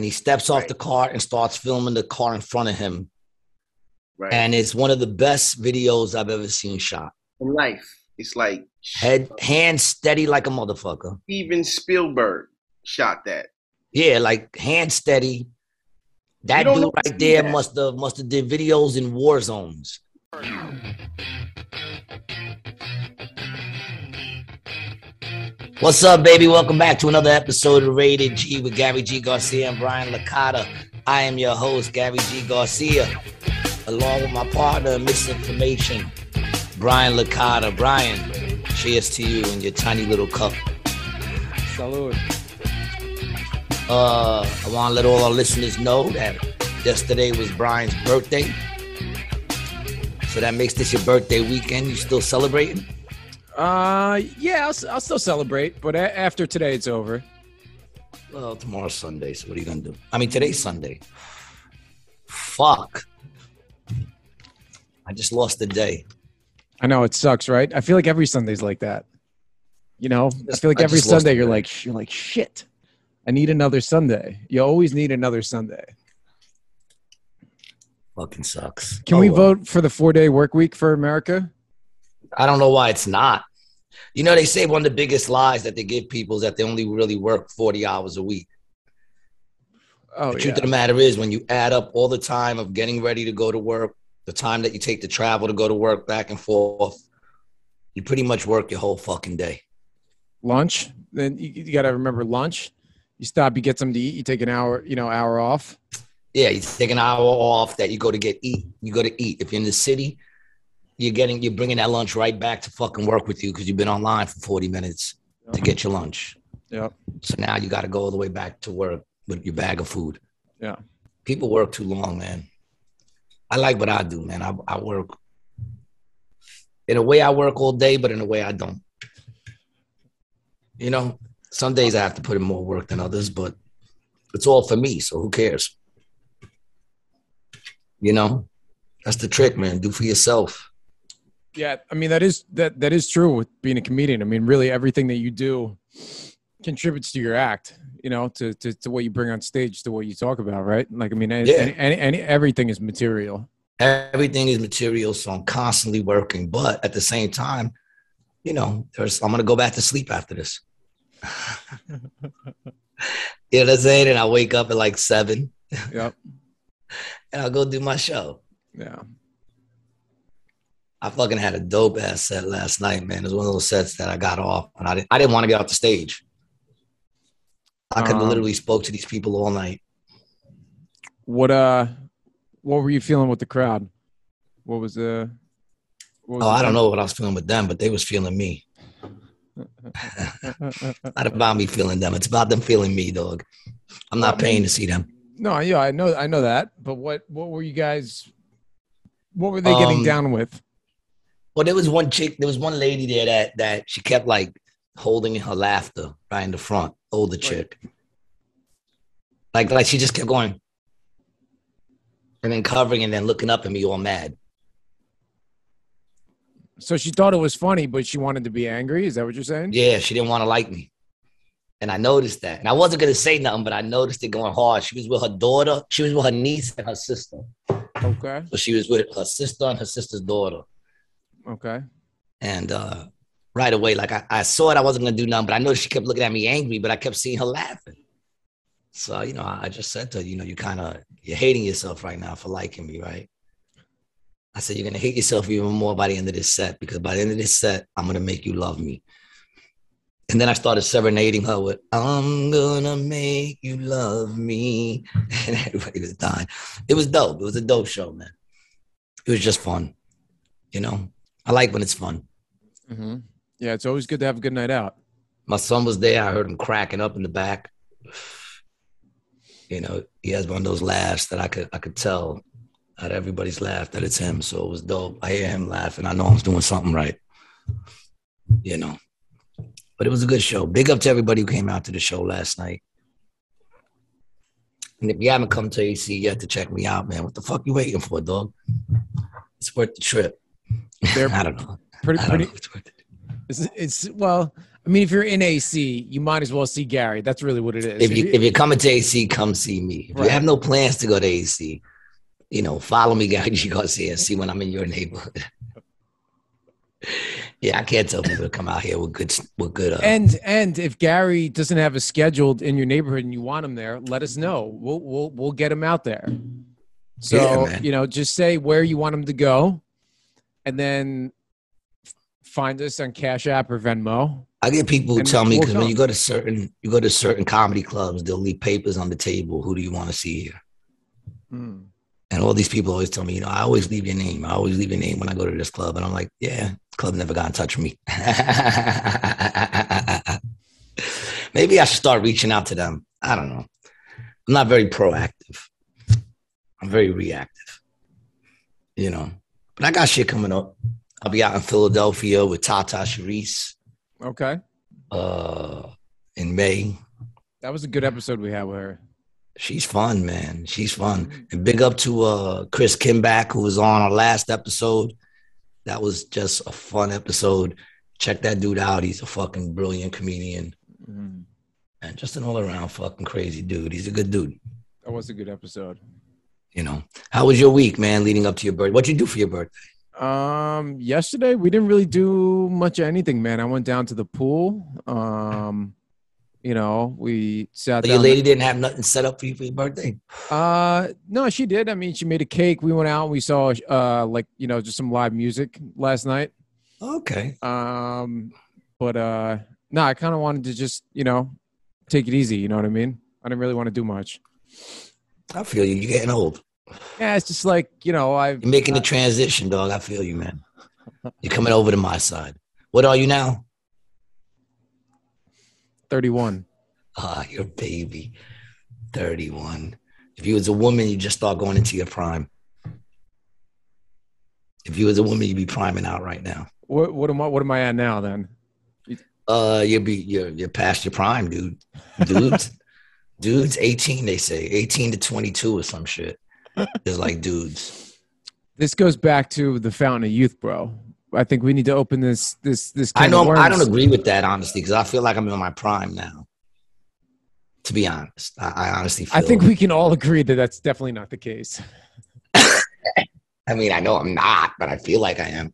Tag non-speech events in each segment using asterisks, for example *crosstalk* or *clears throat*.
and he steps off Right. the car and starts filming the car in front of him. Right. And it's one of the best videos I've ever seen shot. in life, it's like Head, hand steady like a motherfucker. Steven Spielberg shot that. Yeah, like hand steady. That dude right there that. must have must have did videos in war zones. *laughs* What's up, baby? Welcome back to another episode of Rated G with Gary G. Garcia and Brian Licata. I am your host, Gary G. Garcia, along with my partner in misinformation, Brian Licata. Brian, cheers to you and your tiny little cup. Salud. Uh, I want to let all our listeners know that yesterday was Brian's birthday. So that makes this your birthday weekend. You still celebrating? Uh, yeah, I'll, I'll still celebrate, but a- after today, it's over. Well, tomorrow's Sunday, so what are you gonna do? I mean, today's Sunday. Fuck. I just lost a day. I know it sucks, right? I feel like every Sunday's like that. You know, I feel like I every Sunday you're like, you're like, shit. I need another Sunday. You always need another Sunday. Fucking sucks. Can Oh, we well. vote for the four day work week for America? I don't know why it's not. You know, they say one of the biggest lies that they give people is that they only really work 40 hours a week. Oh, the yeah. truth of the matter is, when you add up all the time of getting ready to go to work, the time that you take to travel to go to work back and forth, you pretty much work your whole fucking day. Lunch. Then you, you got to remember lunch. You stop, you get something to eat, you take an hour, you know, hour off. Yeah, you take an hour off that you go to get eat. You go to eat. If you're in the city, you're getting you're bringing that lunch right back to fucking work with you because you've been online for 40 minutes to get your lunch. Yep. So now you got to go all the way back to work with your bag of food. Yeah. People work too long, man. I like what I do, man. I, I work in a way I work all day, but in a way I don't. You know, some days I have to put in more work than others, but it's all for me. So who cares? You know, that's the trick, man. Do for yourself. Yeah, I mean that is that that is true with being a comedian. I mean, really everything that you do contributes to your act, you know, to to, to what you bring on stage, to what you talk about, right? Like I mean, any, Yeah. any, any, any everything is material. everything is material so i'm constantly working but at the same time you know there's i'm gonna go back to sleep after this *laughs* you know what i'm saying and i wake up at like seven Yep. *laughs* and i'll go do my show Yeah. I fucking had a dope ass set last night man. It was one of those sets that i got off and i didn't, I didn't want to get off the stage. I could Um, literally spoke to these people all night. What uh what were you feeling with the crowd? What was the what was oh the i don't know what i was feeling with them but they was feeling me. *laughs* Not about me feeling them. It's about them feeling me dog. I'm not I mean- paying to see them. No, yeah, I know I know that. But what what were you guys what were they getting Um, down with? Well, there was one chick, there was one lady there that that she kept like holding in her laughter right in the front, older chick. Like like she just kept going and then covering and then looking up at me all mad. So she thought it was funny, but she wanted to be angry. Is that what you're saying? Yeah, she didn't want to like me. And I noticed that. And I wasn't gonna say nothing, but I noticed it going hard. She was with her daughter, she was with her niece and her sister. Okay. So she was with her sister and her sister's daughter. Okay. And uh right away, like I, I saw it, I wasn't gonna do nothing, but I noticed she kept looking at me angry, but I kept seeing her laughing. So, you know, I I just said to her, you know, you kind of you're hating yourself right now for liking me, right? I said, you're gonna hate yourself even more by the end of this set because by the end of this set, I'm gonna make you love me. And then I started serenading her with I'm gonna make you love me. *laughs* And everybody was dying. It was dope. It was a dope show, man. It was just fun. You know, I like when it's fun. hmm Yeah, it's always good to have a good night out. My son was there. I heard him cracking up in the back. *sighs* You know, he has one of those laughs that I could I could tell at everybody's laugh that it's him. So it was dope. I hear him laughing. I know I'm doing something right. You know. But it was a good show. Big up to everybody who came out to the show last night. And if you haven't come to AC yet to check me out, man, what the fuck you waiting for, dog? It's worth the trip. *laughs* They're I don't know. pretty I don't pretty know it's. It's, it's well, I mean, if you're in AC, you might as well see Gary. That's really what it is. If you if you're coming to AC, come see me. If Right. you have no plans to go to AC, you know, follow me, Gary G Garcia, and see when I'm in your neighborhood. *laughs* yeah, I can't tell people to come out here with good with good. Uh, and and if Gary doesn't have a scheduled in your neighborhood and you want him there, let us know. We'll we'll we'll get him out there. So Yeah, you know, just say where you want him to go, and then find us on Cash App or Venmo. I get people who and tell me because when you go to certain you go to certain comedy clubs, they'll leave papers on the table. Who do you want to see here? Hmm. And all these people always tell me, you know, I always leave your name. I always leave your name when I go to this club. And I'm like, yeah, club never got in touch with me. *laughs* Maybe I should start reaching out to them. I don't know. I'm not very proactive. I'm very reactive. You know. But I got shit coming up. I'll be out in Philadelphia with Tata Sharice Okay, uh in May. that was a good episode we had with her. She's fun, man. She's fun. And big up to uh Chris Kimback, who was on our last episode. That was just a fun episode. Check that dude out. He's a fucking brilliant comedian Mhm. and just an all around fucking crazy dude. He's a good dude. That was a good episode. You know. How was your week, man, leading up to your birthday? What'd you do for your birthday? Um, yesterday we didn't really do much of anything, man. I went down to the pool. Um, you know, we sat So your lady didn't have nothing set up for you for your birthday? Uh, no, she did. I mean, she made a cake. We went out. and We saw, uh, like you know, just some live music last night. Okay. Um, but uh, no, I kind of wanted to just, you know, take it easy. You know what I mean? I didn't really want to do much. I feel you. You're getting old. Yeah, it's just like you know, I You're making the transition, dog. I feel you, man. You're coming over to my side. What are you now? 31. Ah, you're a baby. 31. If you was a woman, you just start going into your prime. If you was a woman, you'd be priming out right now. What what am I? What am I at now then? Uh, you'll be you're you're past your prime, dude. *laughs* Dudes, dudes, 18, they say. 18 to 22 or some shit. It's like dudes. This goes back to the fountain of youth, bro. I think we need to open this this this. I know I don't agree with that, honestly, because I feel like I'm in my prime now. To be honest. I, I honestly feel I think we can all agree that that's definitely not the case. *laughs* I mean, I know I'm not, but I feel like I am.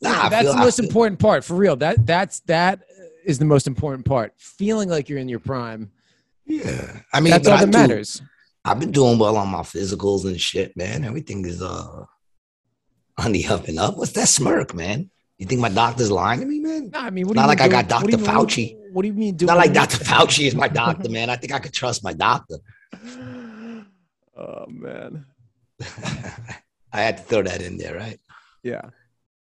Nah, that's feel- the most important part, for real. That that's that is the most important part. Feeling like you're in your prime. Yeah, I mean, that's all I that do- matters. I've been doing well on my physicals and shit, man. Everything is uh on the up and up. What's that smirk, man? You think my doctor's lying to me, man? No, I mean, what Not do you like mean I got do Dr. you- what you- Fauci. What do you mean? Not like Dr. Fauci is my doctor, man. I think I could trust my doctor. *laughs* Oh man, *laughs* I had to throw that in there, right? yeah.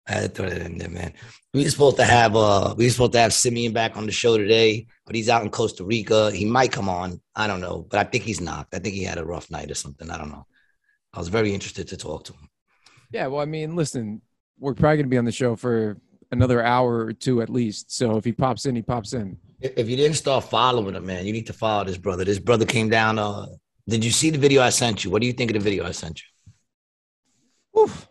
I had to throw that in there, man. We were supposed to have uh we were supposed to have Simeon back on the show today, but he's out in Costa Rica. He might come on. I don't know, but I think he's not. I think he had a rough night or something. I don't know. I was very interested to talk to him. Yeah, well, I mean, listen, we're probably going to be on the show for another hour or two at least. So if he pops in, he pops in. If if you didn't start following him, man, you need to follow this brother. This brother came down. Uh, did you see the video I sent you? What do you think of the video I sent you? Oof.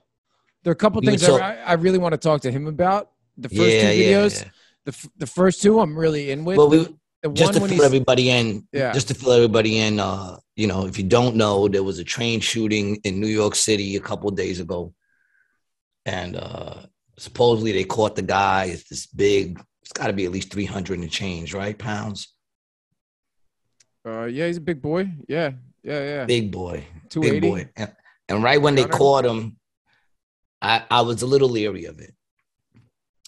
There are a couple things saw- I, I really want to talk to him about. The first yeah, two videos, yeah. the f- the first two, I'm really in with. Well, we the just to fill everybody in. Yeah. Just to fill everybody in. Uh, you know, if you don't know, there was a train shooting in New York City a couple of days ago, and uh, supposedly they caught the guy. It's this big. It's got to be at least three hundred and change, right? Pounds. uh, yeah, he's a big boy. Yeah, yeah, yeah. Big boy. Big boy. And, and right when they caught him, I, I was a little leery of it.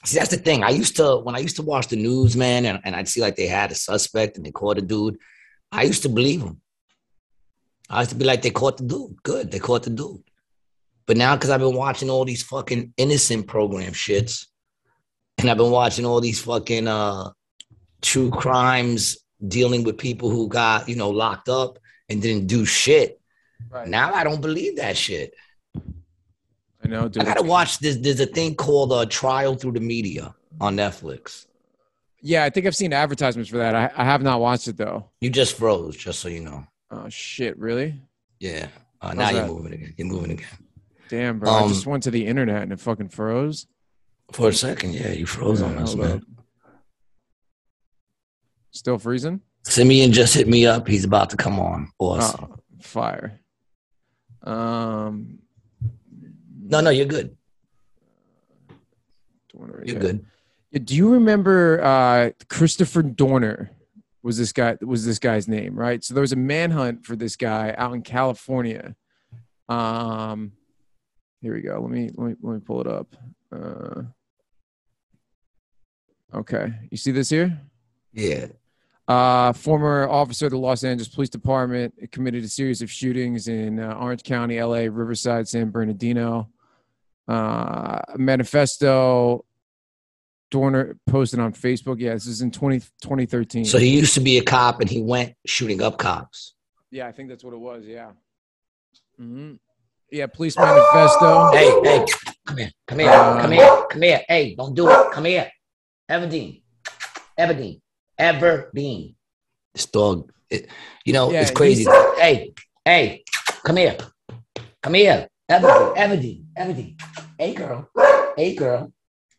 See, that's the thing. I used to when I used to watch the news, man, and, and I'd see like they had a suspect and they caught a dude. I used to believe them. I used to be like, they caught the dude. Good, they caught the dude. But now, because I've been watching all these fucking innocent program shits, and I've been watching all these fucking uh true crimes dealing with people who got, you know, locked up and didn't do shit. Right. Now I don't believe that shit. I know, dude. I gotta watch this. There's a thing called uh, Trial Through the Media on Netflix. Yeah, I think I've seen advertisements for that. I, I have not watched it though. You just froze, just so you know. Oh shit, really? Yeah. Uh, now you're that? moving again. You're moving again. Damn, bro. I Um, just went to the internet and it fucking froze. For a second, yeah, you froze on us, man. up. Still freezing? Simeon just hit me up. He's about to come on. Awesome. Oh, fire. Um, No, no, you're good. Dorner, You're yeah. good. Do you remember uh, Christopher Dorner? Was this guy was this guy's name right? So there was a manhunt for this guy out in California. Um, here we go. Let me let me let me pull it up. Uh, okay, you see this here? Yeah. Uh, former officer of the Los Angeles Police Department committed a series of shootings in uh, Orange County, LA, Riverside, San Bernardino. Uh, manifesto Dorner posted on Facebook. Yeah, this is in 20, 2013. So he used to be a cop and he went shooting up cops. yeah, I think that's what it was. Yeah. hmm Yeah, police manifesto. Hey, hey, come here, come here, Uh, come here, come here. Hey, don't do it. Come here. Everdeen. Everdeen. Everdeen. This dog, it, you know, Yeah, it's crazy. Hey, hey, come here. Come here. Everdeen, Everdeen, Everdeen. Hey, girl. Hey, girl.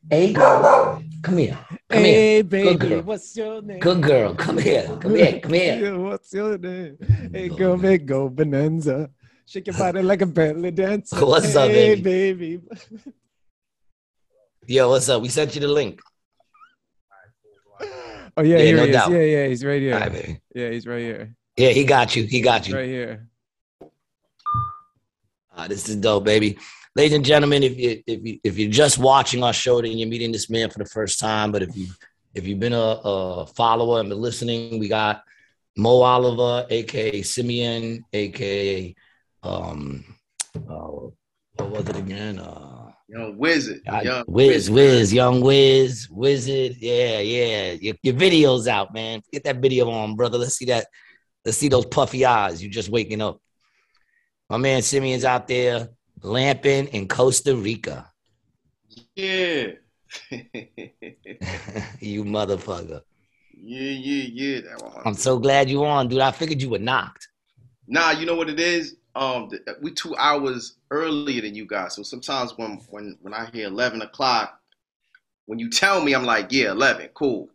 Hey, girl. Come here. Come here. hey, Good girl. what's your name? Good girl. Come here. Come here. Come here. *laughs* What's your name? Hey, girl, big, go bonanza. Shake your body like a belly dancer. *laughs* What's up, baby? baby? *laughs* Yo, what's up? We sent you the link. Oh yeah, Yeah, here no he doubt. is. Yeah, yeah, he's right here. Right, baby. Yeah, he's right here. Yeah, he got you. He got you. right here. Ah, this is dope, baby. Ladies and gentlemen, if you if you if you're just watching our show, then you're meeting this man for the first time. But if you if you've been a, a follower and been listening, we got Moe Oliver, aka Simeon, aka um, uh, what was it again? Uh, Young wizard. I- Young Wiz, wizard. Wiz, Young Wiz, Wizard. Yeah, yeah. Your, your video's out, man. Get that video on, brother. Let's see that. Let's see those puffy eyes. You're just waking up. My man Simeon's out there lamping in Costa Rica. Yeah. *laughs* you motherfucker. yeah, yeah, yeah. I'm so glad you on, dude. I figured you were knocked. Nah, you know what it is? Um, we two hours earlier than you guys. So sometimes when when when I hear eleven o'clock, when you tell me, I'm like, yeah, eleven, cool.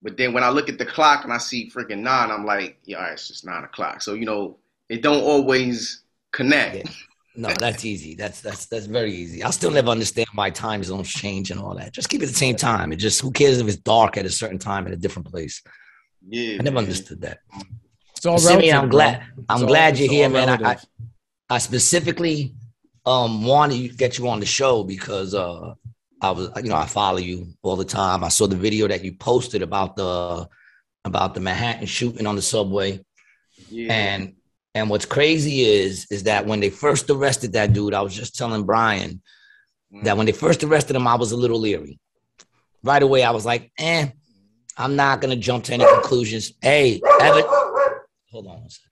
But then when I look at the clock and I see freaking nine, I'm like, yeah, all right, it's just nine o'clock. So you know, it don't always connect. Yeah. No, that's easy. That's that's that's very easy. I still never understand why time zones change and all that. Just keep it the same time. It just who cares if it's dark at a certain time in a different place. Yeah, I never man. understood that. It's all Simeon, relative, I'm glad. It's I'm all- glad it's you're here, man. I, I. I specifically um wanted to get you on the show because uh I was you know I follow you all the time. I saw the video that you posted about the about the Manhattan shooting on the subway. Yeah. And and what's crazy is is that when they first arrested that dude, I was just telling Brian that when they first arrested him, I was a little leery. Right away, I was like, eh, I'm not gonna jump to any conclusions. Hey, Evan, hold on one second.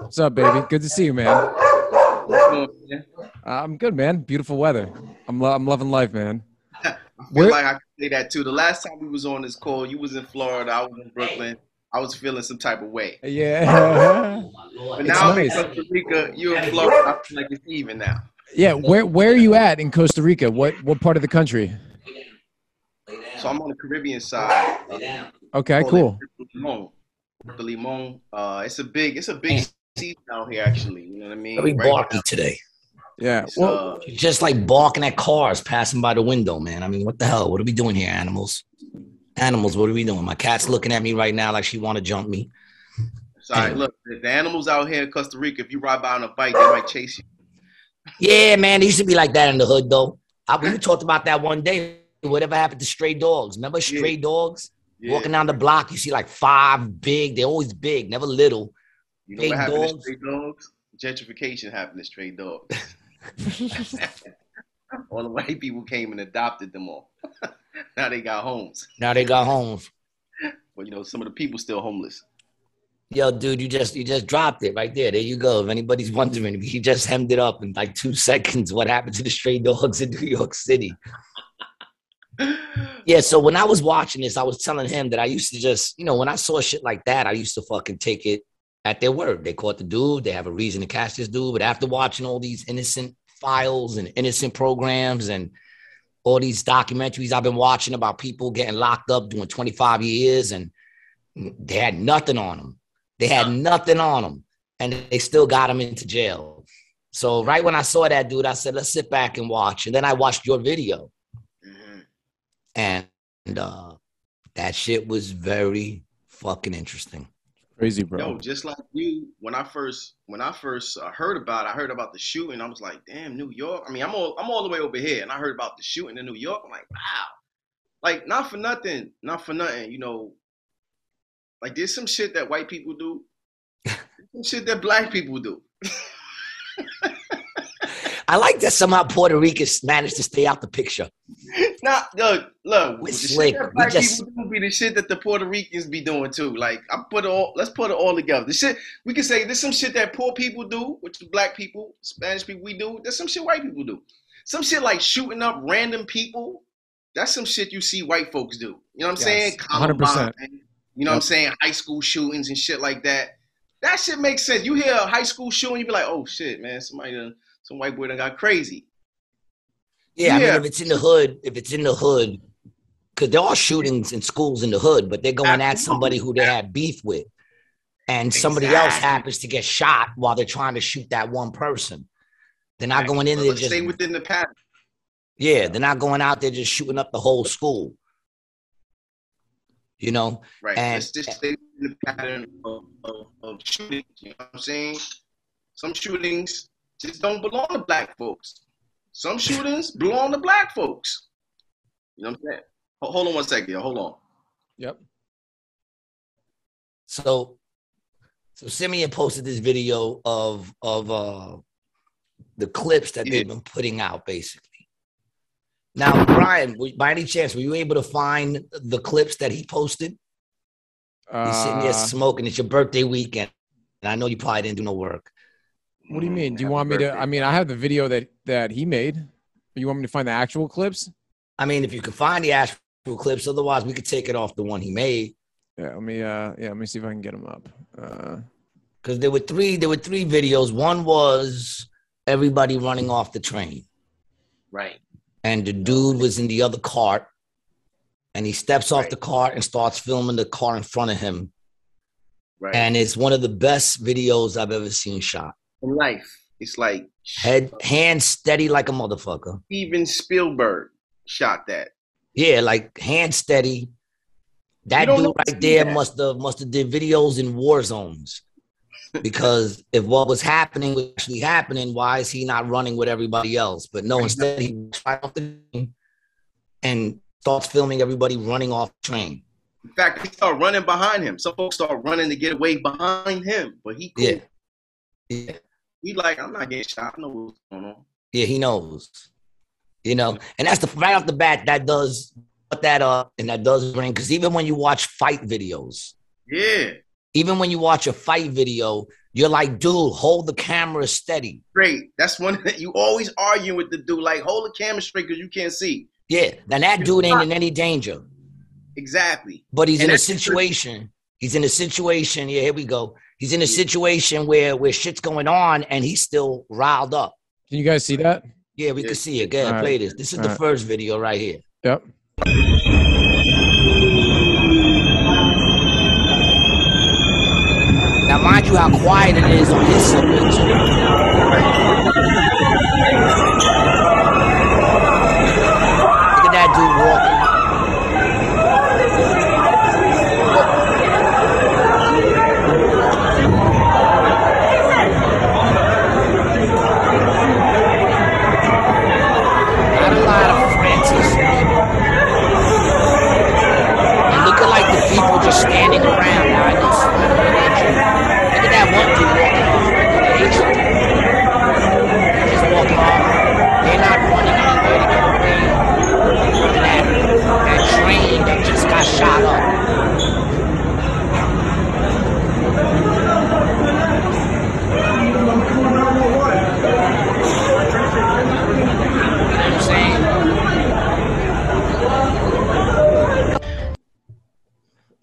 What's up, baby? Good to see you, man. What's going on, man? Uh, I'm good, man. Beautiful weather. I'm lo- I'm loving life, man. *laughs* I feel Where- like I could say that too. The last time we was on this call, you was in Florida, I was in Brooklyn. I was feeling some type of way. Yeah. *laughs* *laughs* But It's now I'm in. Costa Rica, you're in Florida. I feel like it's even now. Yeah. Where Where are you at in Costa Rica? What What part of the country? So I'm on the Caribbean side. Okay, cool. Puerto Limon. Puerto Limon. Uh, it's a big, it's a big season out here. Actually, you know what I mean? Very Right barky now, today. Yeah. it's, Well, uh, Just like barking at cars passing by the window, man. I mean, what the hell? What are we doing here, animals? Animals, what are we doing? My cat's looking at me right now like she want to jump me. sorry. Look, the animals out here in Costa Rica. If you ride by on a bike, they might chase you. Yeah, man, it used to be like that in the hood, though. I, we talked about that one day. Whatever happened to stray dogs? Remember stray dogs Yeah. walking down the block? You see like five big. They're always big, never little. You know big what happened dogs. to stray dogs? Gentrification happened to stray dogs. *laughs* *laughs* *laughs* all the white people came and adopted them all. *laughs* now they got homes. Now they got homes. *laughs* But you know, some of the people still homeless. Yo, dude, you just you just dropped it right there. There you go. If anybody's wondering, he just hemmed it up in like two seconds. What happened to the stray dogs in New York City? Yeah, so when I was watching this, I was telling him that I used to just, you know, when I saw shit like that, I used to fucking take it at their word. They caught the dude, they have a reason to catch this dude. But after watching all these innocent files and innocent programs and all these documentaries I've been watching about people getting locked up doing 25 years and they had nothing on them. They had nothing on them and they still got them into jail. So right when I saw that dude, I said, let's sit back and watch. And then I watched your video. Mhm. And uh, that shit was very fucking interesting. Crazy, bro. Yo, just like you, when I first when I first uh, heard about, it, I heard about the shooting. I was like, damn, New York. I mean, I'm all I'm all the way over here, and I heard about the shooting in New York. I'm like, wow, like not for nothing, not for nothing. You know, like there's some shit that white people do, *laughs* some shit that black people do. *laughs* I like that somehow Puerto Ricans managed to stay out the picture. Nah, look, look. We the slick. We black just- be the shit that the Puerto Ricans be doing too. Like I put it all. Let's put it all together. The shit we can say there's some shit that poor people do, which the black people, Spanish people, we do. There's some shit white people do. Some shit like shooting up random people. That's some shit you see white folks do. You know what I'm Yes, saying? 100%. You know what I'm saying? High school shootings and shit like that. That shit makes sense. You hear a high school shooting, you be like, oh shit, man, somebody done, some white boy done got crazy. Yeah, I mean, if it's in the hood, if it's in the hood, because there are shootings in schools in the hood, but they're going at somebody who they had beef with, and somebody else happens to get shot while they're trying to shoot that one person. They're not going in there just stay within the pattern. yeah, they're not going out there just shooting up the whole school. You know, Right. And- Let's just stay in the pattern of, of, of shootings. You know what I'm saying? Some shootings just don't belong to black folks. Some shootings belong to black folks. You know what I'm saying? Hold on one second. yo. Hold on. Yep. So, so Simeon posted this video of of uh the clips that He they've did. been putting out, basically. Now, Brian, by any chance, were you able to find the clips that he posted? He's sitting there Uh, smoking. It's your birthday weekend, and I know you probably didn't do no work. What do you mean? Do you Happy want me to? I mean, I have the video that that he made. You want me to find the actual clips? I mean, if you can find the actual clips, otherwise we could take it off the one he made. Yeah. Let me. Uh. Yeah. Let me see if I can get them up. Uh. Because there were three, there were three videos. One was everybody running off the train. Right. and the dude was in the other cart and he steps off the cart and starts filming the car in front of him Right. and it's one of the best videos i've ever seen shot in life, it's like head hand steady like a motherfucker Steven Spielberg shot that. yeah like hand steady that dude right there that. must have must have did videos in war zones because *laughs* if what was happening was actually happening why is he not running with everybody else but no instead he right off the train and starts filming everybody running off the train In fact, they start running behind him. Some folks start running to get away behind him, but he cool. Yeah. Yeah. He like, I'm not getting shot. I know what's going on. Yeah, he knows. You know, and that's the right off the bat that does put that up and that does bring because even when you watch fight videos, Yeah. even when you watch a fight video, you're like, dude, hold the camera steady. Great. That's one that *laughs* you always argue with the dude. Like, hold the camera straight because you can't see. Yeah, now that dude ain't in any danger, Exactly. but he's And in a that's the truth. situation. He's in a situation. Yeah, here we go. He's in a situation where where shit's going on and he's still riled up. Can you guys see that? Yeah, we Yeah. can see it. Go ahead, All play right. this. This is All the right. first video right here. Yep. Now, mind you, how quiet it is on his subject. too. Look at that dude walking. Not a lot of Francis. And look at like the people just standing around. Now I know some of them are injured. Look at that one dude walking off like an agent. They're just walking off. They're not running anywhere to get away from that, that train that just got shot up. You know what I'm saying?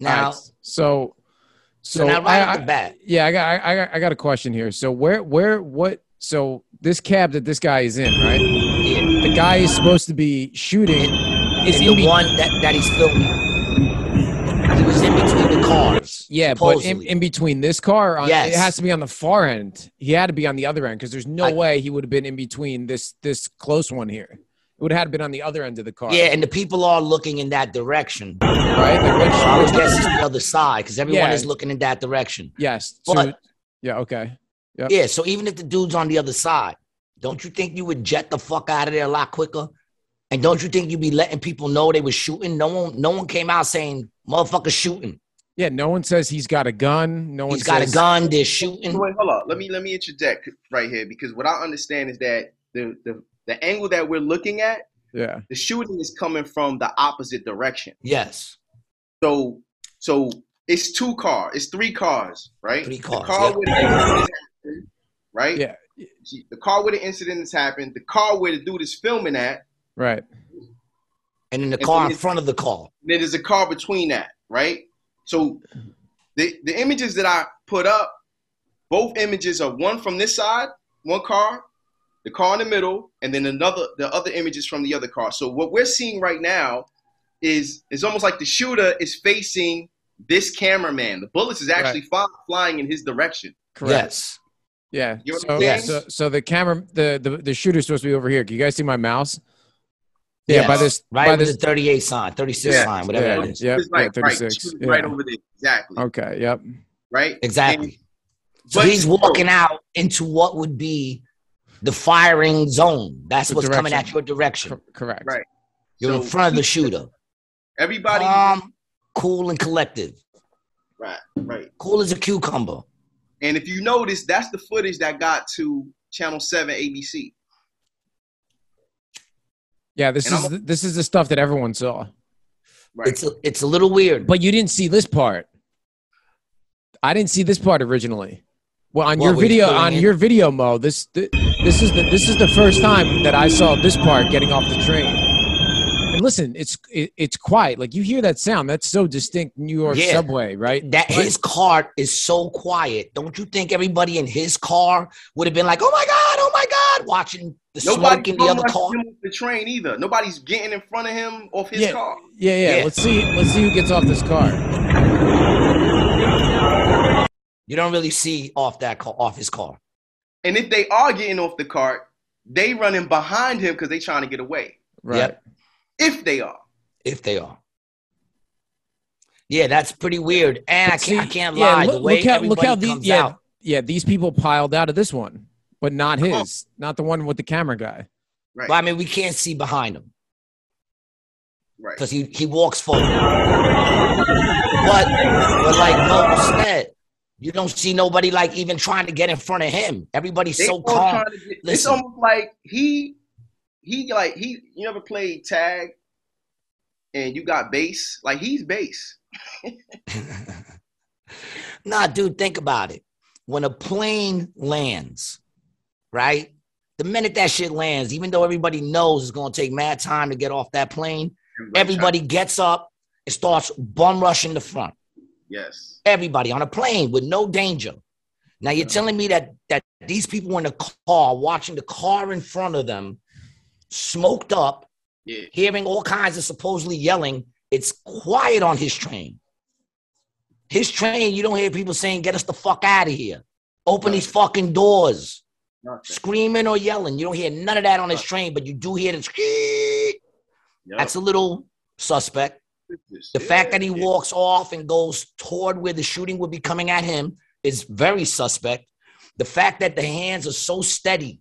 Now, right, So. so, now right I- I- the bat, Yeah, I got, I, I got, I got a question here. So where, where, what, So this cab that this guy is in, right? Yeah. The guy is supposed to be shooting. Is the one that, that he's filming. Was in between the cars. Yeah, but in, in between this car, uh, on, Yes. it has to be on the far end. He had to be on the other end because there's no I- way he would have been in between this this close one here. It would have been on the other end of the car. yeah, and the people are looking in that direction. right. Like which, So I would guess it's the other side because everyone Yeah. is looking in that direction. yes. So, But- yeah. Okay. Yep. Yeah, so even if the dude's on the other side, don't you think you would jet the fuck out of there a lot quicker? And don't you think you'd be letting people know they were shooting? No one, no one came out saying motherfucker shooting. Yeah. No one says he's got a gun. No one He's got a gun. They're shooting. Wait, hold on. Let me let me interject right here because what I understand is that the the, the angle that we're looking at, Yeah. the shooting is coming from the opposite direction. Yes, So so it's two cars, it's three cars, right? Three cars, The car yeah. where the incident happened, right? Yeah. The car where the incident has happened, the car where the dude is filming at, Right. and then the And car then in front of the car. there's a car between that, right? So the the images that I put up, both images are one from this side, one car, the car in the middle, and then another the other images from the other car. So what we're seeing right now is is almost like the shooter is facing this cameraman. The bullets is actually fly, flying in his direction. Correct. Yes, Yeah. You know So, what so so the camera the, the the shooter's supposed to be over here. Can you guys see my mouse? Yeah, by this right by this the 38 sign, 36 Yeah. sign, whatever Yeah. it is. Yep, It's right, yeah, 36, shooter's yeah. right over there. Exactly. Okay, yep. Right? Exactly. So he's walking out into what would be the firing zone. That's The what's coming at your direction. Cor- correct. Right. You're in front of the shooter. Everybody Calm, cool, and collective. Right, right. Cool as a cucumber. And if you notice, that's the footage that got to Channel 7 ABC. Yeah, this And is I'm- the, this is the stuff that everyone saw. Right. It's a, it's a little weird. But you didn't see this part. I didn't see this part originally. Well, on What, your video, pulling on in? your video, Moe, this th- this is the this is the first time that I saw this part getting off the train. And listen, it's it, it's quiet. Like you hear that sound. That's so distinct New York Yeah. subway, right? that But- his car is so quiet. Don't you think everybody in his car would have been like, "Oh my god, oh my god," watching the smoke in the other car? the train either. Nobody's getting in front of him off his Yeah. car. Yeah, yeah, Yeah. Let's see. Let's see who gets off this car. You don't really see off that car, off his car. And if they are getting off the cart, they running behind him because they trying to get away. Right. Yep. If they are. if they are. Yeah, that's pretty weird. And I can't, I can't yeah, lie. look- the way look how- look everybody how the- comes yeah. out. Yeah, these people piled out of this one, but not Come on. his, not the one with the camera guy. Right. But I mean, we can't see behind him right. because he, he walks forward. But, but like Moe said, you don't see nobody like even trying to get in front of him. Everybody's They so calm. trying to get- it's almost like he he like he you never played tag and you got base. Like he's base. *laughs* nah, dude, think about it. When a plane lands, right? The minute that shit lands, even though everybody knows it's gonna take mad time to get off that plane, everybody gets up and starts bum rushing the front. Yes. Everybody on a plane with no danger. Now you're telling me that that these people in the car watching the car in front of them, smoked up, Yeah. hearing all kinds of supposedly yelling. It's quiet on his train. His train, you don't hear people saying, "Get us the fuck out of here." Open these fucking doors, Nothing. screaming or yelling. You don't hear none of that on his train, but you do hear the. Yup. That's a little suspect. The fact that he walks off and goes toward where the shooting would be coming at him is very suspect. The fact that the hands are so steady.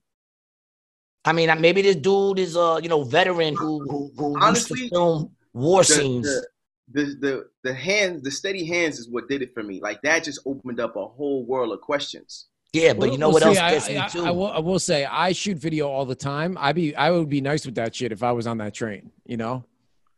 I mean, maybe this dude is a you know veteran who who, who used to film war the, scenes. the, the the the hands, the steady hands is what did it for me. Like that just opened up a whole world of questions. yeah, but Well- you know well, what else see, I- gets I, me I- too? I will, I will say I shoot video all the time. I be I would be nice with that shit if I was on that train. You know.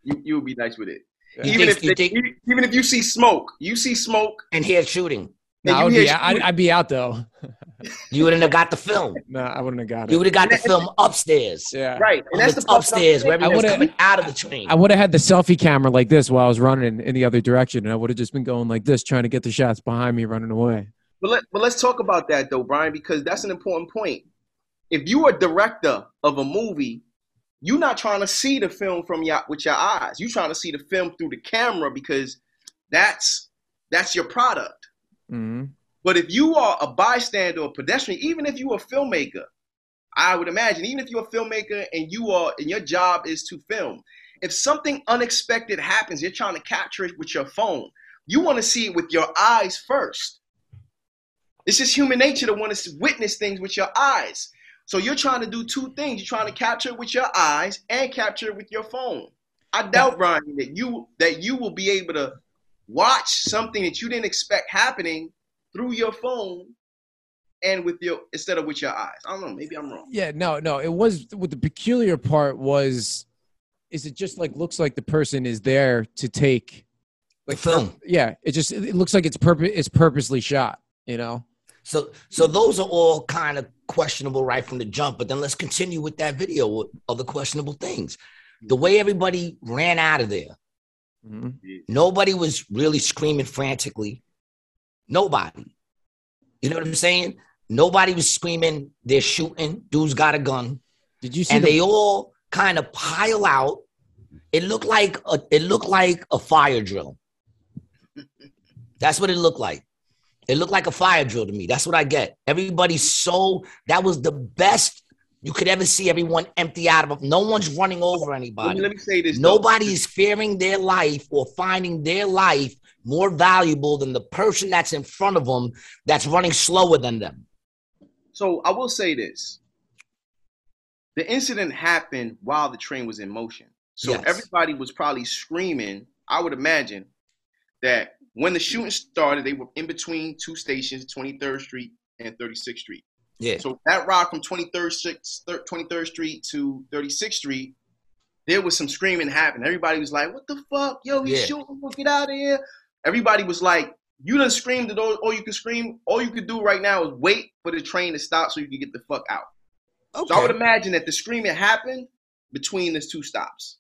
You you would be nice with it. Yeah. Even think- if you they, think- even if you see smoke, you see smoke. and here shooting, No, I would be. I'd. I'd be out though. *laughs* you wouldn't have got the film. No, I wouldn't have got it. You would have got the film upstairs. Yeah. Right. And that's the part that I'm upstairs where saying. everyone's would've- coming out of the train. I would have had the selfie camera like this while I was running in the other direction, and I would have just been going like this, trying to get the shots behind me running away. But let but let's talk about that though, Brian, because that's an important point. if you are director of a movie, you're not trying to see the film from your with your eyes. You're trying to see the film through the camera because that's that's your product. Hmm But if you are a bystander or pedestrian, even if you're a filmmaker, I would imagine, even if you're a filmmaker and you are and your job is to film, if something unexpected happens, you're trying to capture it with your phone. You want to see it with your eyes first. It's just human nature to want to witness things with your eyes. So you're trying to do two things. You're trying to capture it with your eyes and capture it with your phone. I doubt, Brian, that you that you will be able to watch something that you didn't expect happening through your phone and with your instead of with your eyes. I don't know. Maybe I'm wrong. Yeah, no, no. It was what the peculiar part was. Is it just like looks like the person is there to take, The like film. Yeah, it just it looks like it's purpose it's purposely shot. You know. So so those are all kind of questionable right from the jump. But then let's continue with that video of the questionable things. The way everybody ran out of there. Mhm. Nobody was really screaming frantically. Nobody. You know what I'm saying? Nobody was screaming, they're shooting, dude's got a gun. Did you see And the, they all kind of pile out. It looked like a it looked like a fire drill. That's what it looked like. It looked like a fire drill to me. That's what I get. Everybody's so that was the best you could ever see everyone empty out of. No one's running over Let me, anybody. let me say this. though. Nobody is fearing their life or finding their life more valuable than the person that's in front of them that's running slower than them. So I will say this. The incident happened while the train was in motion. So Yes. everybody was probably screaming. I would imagine that when the shooting started, they were in between two stations, 23rd Street and 36th Street. Yeah. So that ride from 23rd, Street- 23rd Street to 36th Street, there was some screaming happening. Everybody was like, "What the fuck, yo? He's Yeah. shooting! Get out of here!" Everybody was like, "You done screamed at all, all you could scream. All you could do right now is wait for the train to stop so you can get the fuck out." Okay. So I would imagine that the screaming happened between the two stops.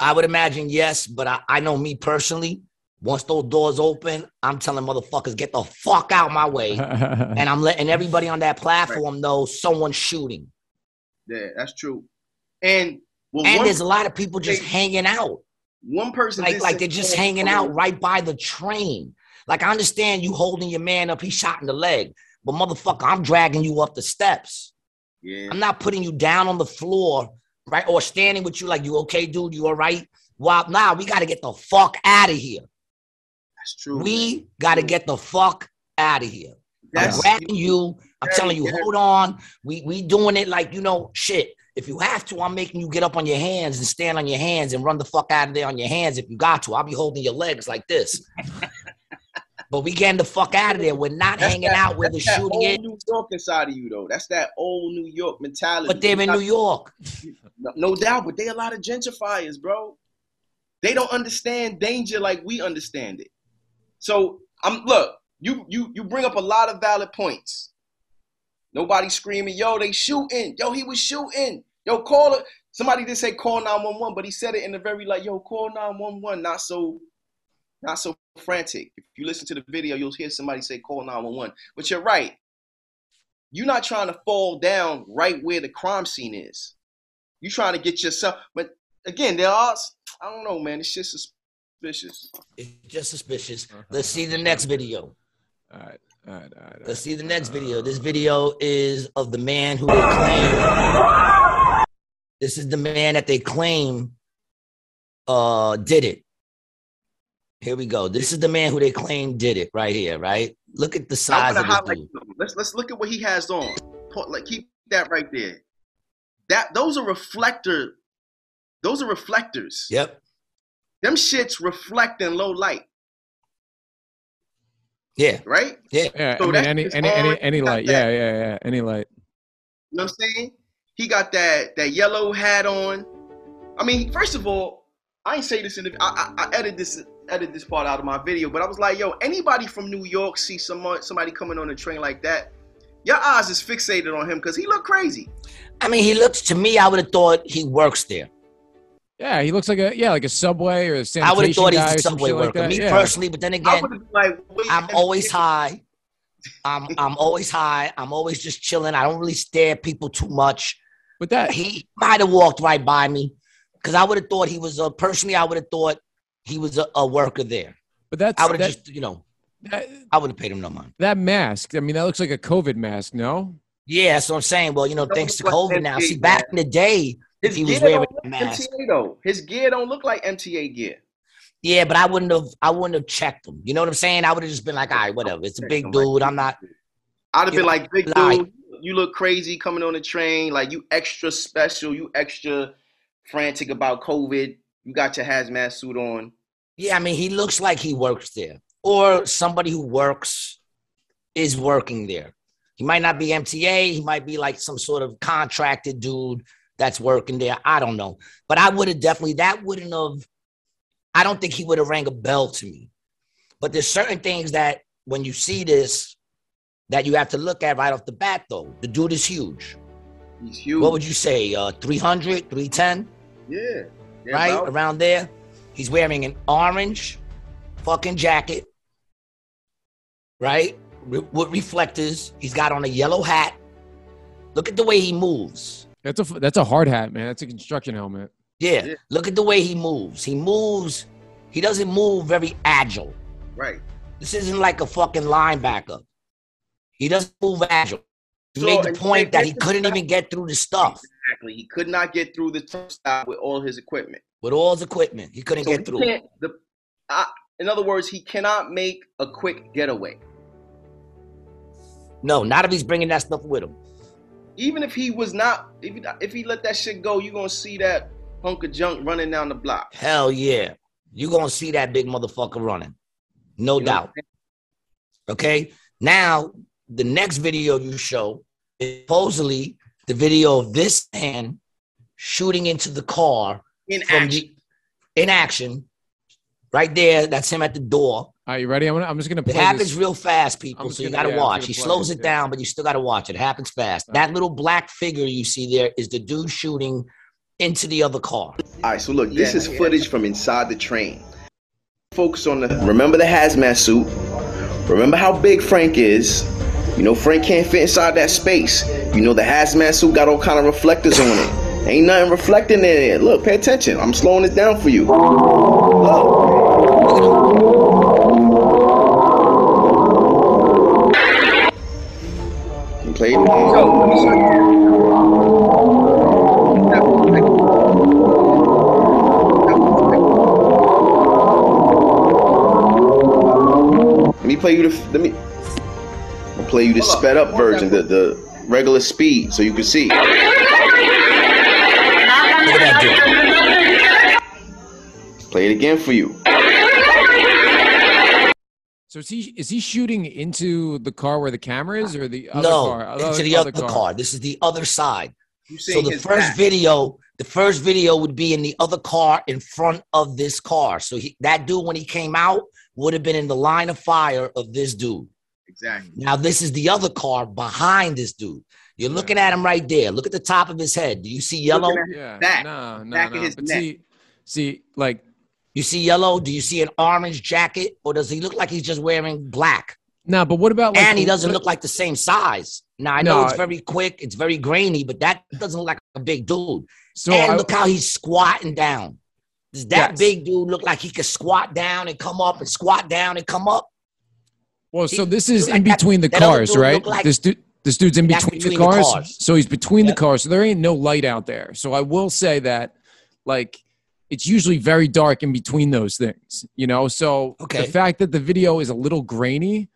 I would imagine yes, but I, I know me personally. Once those doors open, I'm telling motherfuckers get the fuck out my way, *laughs* and I'm letting everybody on that platform know someone's shooting. Yeah, that's true. And well, And one, there's a lot of people just Hey, hanging out, one person like like they're just hanging out right by the train. Like I understand you holding your man up, he shot in the leg, but motherfucker, I'm dragging you up the steps. Yeah, I'm not putting you down on the floor, right, or standing with you like you okay, dude, you all right? Well, now we got to get the fuck out of here. That's true. We got to mm. get the fuck out of here. That's- I'm grabbing you. I'm telling you, hold on. We we doing it like you know, shit. If you have to, I'm making you get up on your hands and stand on your hands and run the fuck out of there on your hands if you got to. I'll be holding your legs like this. *laughs* but we getting the fuck out of there. We're not That's hanging that- out with the shooting old. New York inside of you, though. That's that old New York mentality. But they're in New York. No, no doubt, but they a lot of gentrifiers, bro. They don't understand danger like we understand it. So I'm look, you you you bring up a lot of valid points. Nobody screaming, yo, they shooting, yo, he was shooting, yo, call it. Somebody did say call 911, but he said it in a very like, yo, call 911, not so, not so frantic. If you listen to the video, you'll hear somebody say call 911. But you're right. You're not trying to fall down right where the crime scene is. You're trying to get yourself, but again, there are I don't know, man. It's just suspicious. It's just suspicious. Let's see the next video. all right, all right, all right. Let's see the next video. This video is of the man who they claim. This is the man that they claim uh did it. Here we go. This is the man who they claim did it right here, right? Look at the size of this dude. something. Let's let's look at what he has on. Like keep that right there. That those are reflector. Those are reflectors. Yep. Them shits reflect in low light, Yeah. right? Yeah. Yeah, So I mean any any any any light. that. Yeah, yeah, yeah. Any light. You know what I'm saying? He got that that yellow hat on. I mean, first of all, I ain't say this in the. I, I, I edited this edited this part out of my video, but I was like, yo, anybody from New York see someone somebody coming on a train like that, your eyes is fixated on him because he look crazy. I mean, he looks to me, I would have thought he works there. Yeah, he looks like a yeah, like a subway or a sanitation I would have thought guy he's a subway shit like worker. that. me yeah. personally, but then again, would have been like, I'm always high. I'm I'm always high. I'm always just chilling. I don't really stare at people too much. But that He might have walked right by me because I would have thought he was a personally. I would have thought he was a, a worker there. but that's I would have just you know that, I would have paid him no money. that mask. I mean, that looks like a COVID mask. No. Yeah, that's what I'm saying. Well, you know, thanks to COVID now. See, back in the day, His he was gear wearing don't a look mask. MTA though. His gear don't look like MTA gear. Yeah, but I wouldn't have. I wouldn't have checked him. You know what I'm saying? I would have just been like, all right, whatever. It's a big dude. I'm not. I'd have been know, like, big dude, you look crazy coming on the train. Like you extra special. You extra frantic about COVID. You got your hazmat suit on. Yeah, I mean, he looks like he works there, or somebody who works is working there. He might not be MTA. He might be like some sort of contracted dude that's working there. I don't know, but I would have definitely. That wouldn't have. I don't think he would have rang a bell to me. But there's certain things that when you see this, that you have to look at right off the bat. Though the dude is huge. He's huge. What would you say? Uh, 300, 310? yeah. Yeah, right about- around there. He's wearing an orange fucking jacket, right? Re- with reflectors. He's got on a yellow hat. Look at the way he moves. That's a that's a hard hat, man. That's a construction helmet. Yeah, Yeah. look at the way he moves. He moves. He doesn't move very agile. Right. This isn't like a fucking linebacker. He doesn't move agile. He So, made the and- point that he couldn't even get through the stuff Exactly. He could not get through the turnstile with all his equipment. with all his equipment. He couldn't So he get through. The, uh, in other words, he cannot make a quick getaway. No, not if he's bringing that stuff with him. Even if he was not, if he, if he let that shit go, you're gonna see that hunk of junk running down the block. Hell yeah. You're going to see that big motherfucker running. No You doubt. Okay. Now, the next video you show is supposedly the video of this man shooting into the car In from action. the in action. Right there. That's him at the door. Are you ready? I'm, gonna, I'm just gonna It happens this. real fast, people. So you got to yeah, watch. He slows it, it yeah. down, but you still got to watch. It happens fast. That little black figure you see there is the dude shooting into the other car. All right, so look, this Yeah. is footage from inside the train. Focus on the. Remember the hazmat suit. Remember how big Frank is. You know Frank can't fit inside that space. You know the hazmat suit got all kind of reflectors on it. Ain't nothing reflecting in it. Look, pay attention. I'm slowing it down for you. Play you the. Let me. I'll play you the sped up version, the the regular speed, so you can see. Look at that dude. Play it again for you. So is he is he shooting into the car where the camera is, or the other no, car? into the other car. This is the other side. So the first back. video, the first video would be in the other car in front of this car. So he, that dude, when he came out, would have been in the line of fire of this dude. Exactly. Now this is the other car behind this dude. You're looking at him right there. Look at the top of his head. Do you see yellow? Yeah, back, no, no, back of no. his but neck. see, see, like You see yellow? Do you see an orange jacket, or does he look like he's just wearing black? no, but what about like? and he doesn't what- look like the same size. Now I know No, it's very quick, it's very grainy, but that doesn't look like a big dude. So and I, look how he's squatting down. Does that Yes. big dude look like he could squat down and come up and squat down and come up? well, so this is in like between the that other cars, right? like- this dude, this dude's in between, between the, the cars. cars. So he's between Yep. the cars. So there ain't no light out there. So I will say that, like, it's usually very dark in between those things, you know. So Okay. the fact that the video is a little grainy,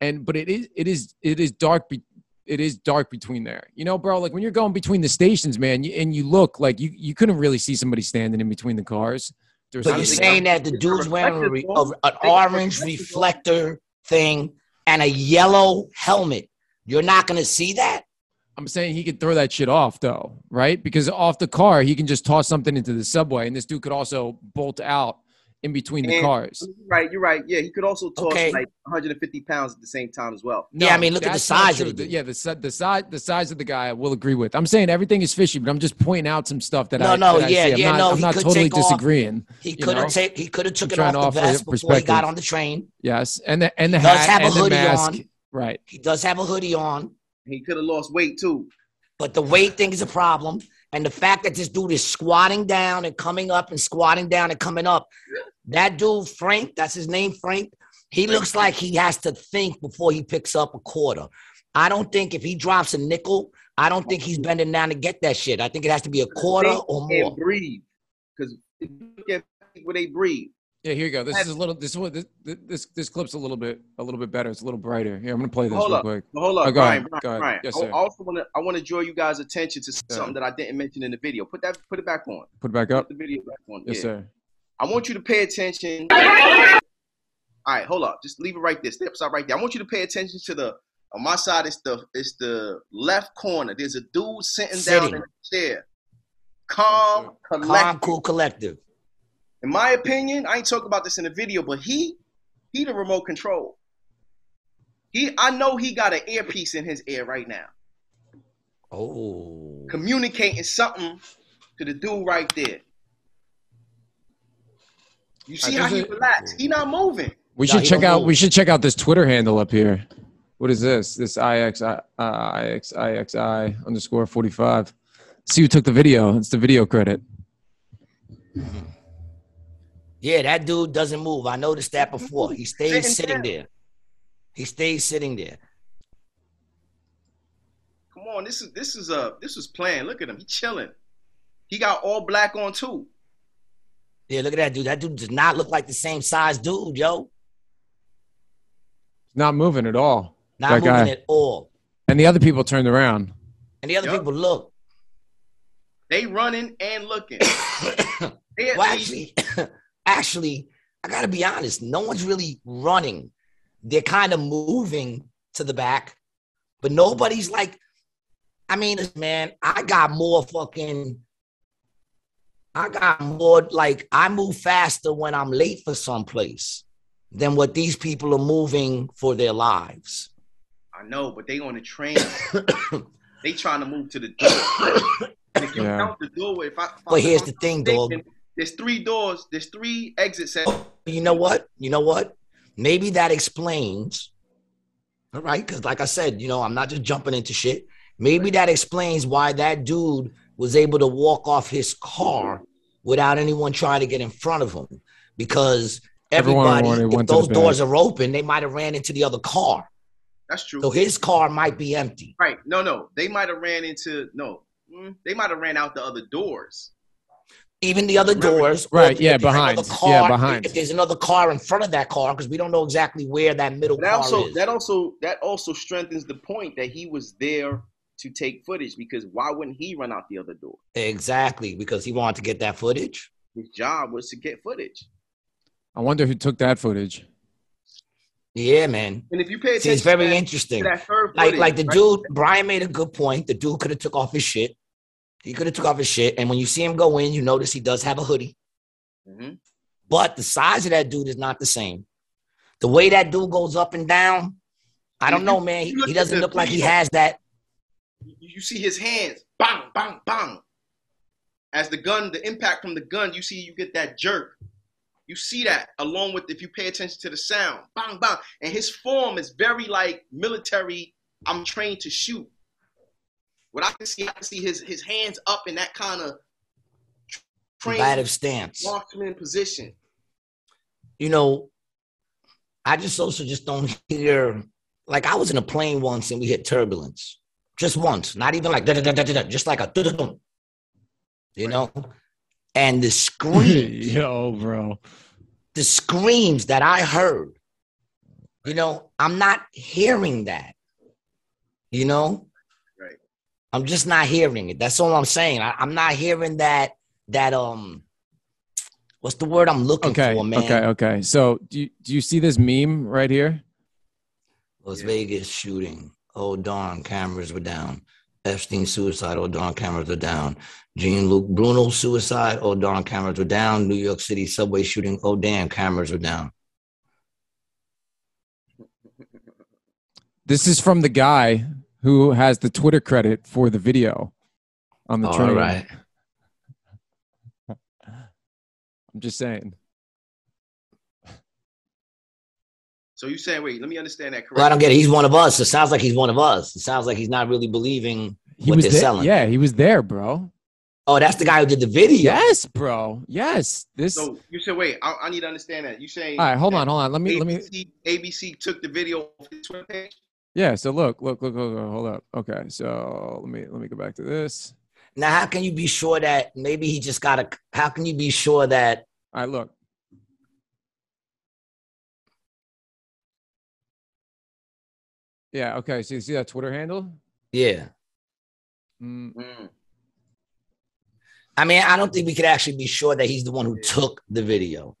and but it is it is it is dark. Be, it is dark between there, you know, bro. Like when you're going between the stations, man, you, and you look like you you couldn't really see somebody standing in between the cars. There's But you're saying that the a dude's wearing a re- a- an orange reflector thing and a yellow helmet. You're not gonna see that? I'm saying he could throw that shit off though, right? Because off the car, he can just toss something into the subway, and this dude could also bolt out in between the cars. You're right, you're right. Yeah, he could also toss Okay. like 150 pounds at the same time as well. Yeah, I mean, look at the size of true. the dude. yeah, the the size the size of the guy I will agree with. I'm saying everything is fishy, but I'm just pointing out some stuff that No, I no, that I yeah, see. I'm yeah, not, no, I'm not totally take off. disagreeing. He could have know? take he could have taken trying off to the vest before he got on the train. Yes, and the and the He does hat have a and the hoodie mask. on. Right. He does have a hoodie on, He could have lost weight too. but the weight thing is a problem. And the fact that this dude is squatting down and coming up and squatting down and coming up, that dude, Frank, that's his name, Frank, he looks like he has to think before he picks up a quarter. I don't think if he drops a nickel, I don't think he's bending down to get that shit. I think it has to be a quarter or more. Breathe because if you look at people, they breathe. Yeah, here you go. This is a little. This is what this this this clip's a little bit a little bit better. It's a little brighter. Here, I'm gonna play this Hold real up. quick. But hold up, Oh, go Brian, ahead, Brian, go ahead. Brian. Yes, I also want to I want to draw you guys' attention to Yeah. something that I didn't mention in the video. Put that put it back on. Put it back Put up. the video back on. Yes, yeah. sir. I want you to pay attention. All right, hold up. Just leave it right there. Step aside right there. I want you to pay attention to the on my side. It's the it's the left corner. There's a dude sitting, Sitting. down in a chair, calm, Calm, cool, collective. In my opinion, I ain't talking about this in the video, but he he the remote control. He I know he got an earpiece in his ear right now, Oh. communicating something to the dude right there. You see how he a- relaxed? He not moving. We should he check out. move. We should check out this Twitter handle up here. What is this? This ix uh, ix ixi underscore forty five. See who took the video. It's the video credit. Yeah, that dude doesn't move. I noticed that before. He stays Sitting sitting there. He stays sitting there. Come on, this is this is a this is playing. Look at him, he chilling. He got all black on too. Yeah, look at that dude. That dude does not look like the same size dude, yo. Not moving at all. Not That moving guy. at all. And the other people turned around. And the other Yup. people look. They running and looking. *coughs* They at well, actually, actually, I gotta be honest. No one's really running. They're kind of moving to the back, but nobody's like. I mean, man, I got more fucking. I got more like I move faster when I'm late for someplace than what these people are moving for their lives. I know, but they on the train. *coughs* they trying to move to the door. If you Yeah. count the doorway, if I, if But I- here's the I'm thing, dog. Thinking, There's three doors. There's three exits. At, you know what? You know what? Maybe that explains. All right, because like I said, you know, I'm not just jumping into shit. Maybe that explains why that dude was able to walk off his car without anyone trying to get in front of him. Because Everyone everybody, if went those doors are open, they might have ran into the other car. That's true. So his car might be empty. Right. No, no. They might have ran into no. Mm, They might have ran out the other doors. Even the other Remember- doors. Right, yeah, behind. another Yeah, behind. If there's another car in front of that car, because we don't know exactly where that middle that car also is. that also that also strengthens the point that he was there to take footage because why wouldn't he run out the other door? exactly, because he wanted to get that footage. His job was to get footage. I wonder who took that footage. Yeah, man. And if you pay See, attention it's very to that, interesting. to that third Like, like the right? dude, Brian made a good point. The dude could have took off his shit. He could have took off his shit. And when you see him go in, you notice he does have a hoodie. Mhm. But the size of that dude is not the same. The way that dude goes up and down, I don't know, man. He, he doesn't look like he has that. You see his hands, bang, bang, bang. As the gun, the impact from the gun, you see you get that jerk. You see that along with if you pay attention to the sound, bang, bang. And his form is very like military. I'm trained to shoot. What I can see, I can see his his hands up in that kind of trained Combative stance. marksman position. You know, I just also just don't hear. Like I was in a plane once and we hit turbulence, just once, not even like da da da da da, just like a da da da. You know, and the *laughs* scream. Yo, bro. the screams that I heard, you know, I'm not hearing that. You know, Right. I'm just not hearing it. That's all I'm saying. I, am not hearing that. That um, what's the word I'm looking Okay. for, man? Okay. Okay. So do you, do you see this meme right here? Las Yeah. Vegas shooting. Oh darn, cameras were down. Epstein suicide. Oh darn, cameras are down. Jean Luc Brunel suicide. Oh darn, cameras were down. New York City subway shooting. Oh damn, cameras were down. This is from the guy who has the Twitter credit for the video on the All train. right. *laughs* I'm just saying. So you saying, wait, let me understand that correctly. Well, I don't get it. He's one of us. It sounds like he's one of us. It sounds like he's not really believing He what was they're there. selling. Yeah, he was there, bro. Oh, that's the guy who did the video. Yes, bro. Yes. This. So you said, wait, I, I need to understand that. You saying all right, hold on, hold on. Let me, let me. ABC, ABC took the video off his Twitter page? Yeah. So look, look, look, look, look. Hold up. Okay. So let me, let me go back to this. Now, how can you be sure that maybe he just got a? How can you be sure that? All right, look. Yeah. Okay. So you see that Twitter handle? Yeah. Mm, Mm. I mean, I don't think we could actually be sure that he's the one who took the video.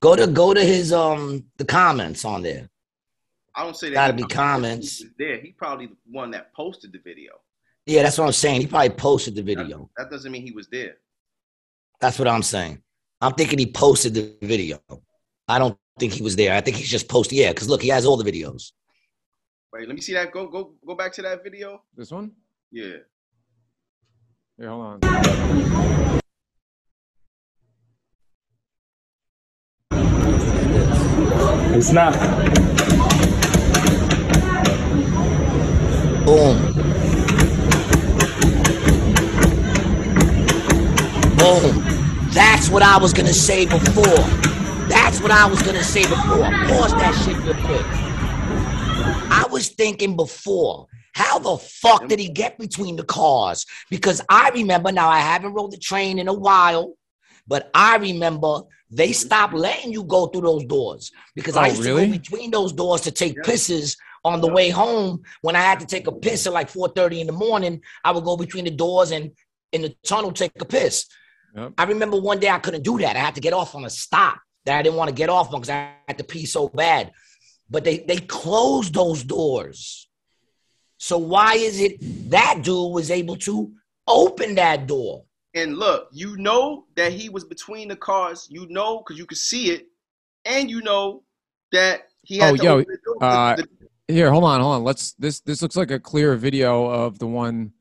Go to go to his um the comments on there. I don't say that. Gotta be comments. he There, he probably the one that posted the video. Yeah, that's what I'm saying. He probably posted the video. That doesn't mean he was there. That's what I'm saying. I'm thinking he posted the video. I don't think he was there. I think he's just posted. Yeah, because look, he has all the videos. Wait, let me see that. Go, go, go back to that video. this one? Yeah. Here, hold on. It's not. Boom. Boom. That's what I was gonna say before. That's what I was gonna say before. Pause that shit real quick. I was thinking before, how the fuck did he get between the cars? Because I remember now I haven't rode the train in a while, but I remember they stopped letting you go through those doors because I Oh, used to go between those doors to take Yeah. pisses on the way home when I had to take a piss at like 4:30 in the morning. I would go between the doors and in the tunnel take a piss. Yep. I remember one day I couldn't do that. I had to get off on a stop that I didn't want to get off on because I had to pee so bad. But they they closed those doors. So why is it that dude was able to open that door? And look, you know that he was between the cars. You know because you could see it, and you know that he had Oh, to yo, open the door. uh, The- Here, hold on, hold on. Let's. This this looks like a clear video of the one.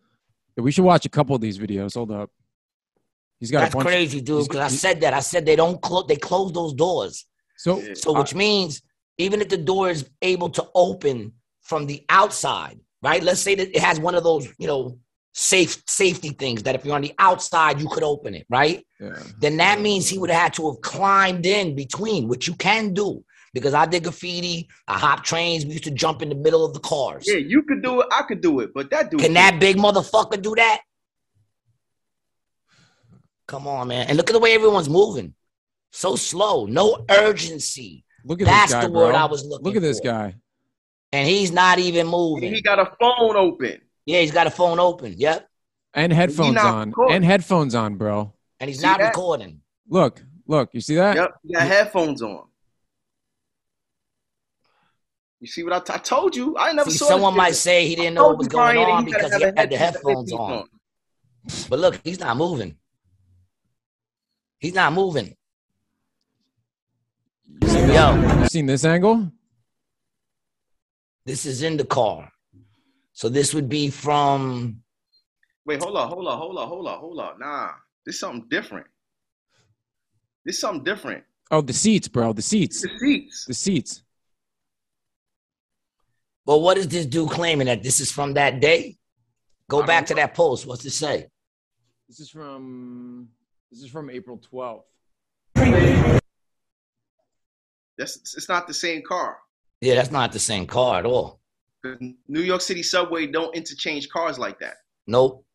We should watch a couple of these videos. Hold up. He's got That's a bunch. crazy, dude. Because I said that. I said they don't close. They close those doors. So. So Uh, which means even if the door is able to open from the outside, right? Let's say that it has one of those, you know, safe safety things that if you're on the outside, you could open it, right? yeah. Then that means he would have had to have climbed in between, which you can do. Because I did graffiti, I hop trains, we used to jump in the middle of the cars. yeah, you could do it. I could do it, but that dude. Can that big motherfucker do that? Come on, man. And look at the way everyone's moving. So slow, no urgency. Look at That's this guy, the word bro. I was looking Look at this for. guy. And he's not even moving. He got a phone open. Yeah, he's got a phone open. Yep. And headphones on. recording. And headphones on, bro. And he's See not that? recording. Look, look. You see that? Yep, he got headphones on. You see what I, t- I told you? I never See, saw. someone might shit. say he didn't know told what was going Brian, on he because he have had the head- headphones on. But look, he's not moving. He's not moving. You seen, Yo, you seen this angle? this is in the car. So this would be from Wait, hold on, hold on, hold on, hold on, hold on. Nah, this is something different. This is something different. Oh, the seats, bro. The seats. The seats. The seats. Well, what is this dude claiming that this is from that day? Go I back to that post. What's it say? This is from. This is from April twelfth. That's it's not the same car. Yeah, that's not the same car at all. 'Cause New York City subway don't interchange cars like that. Nope.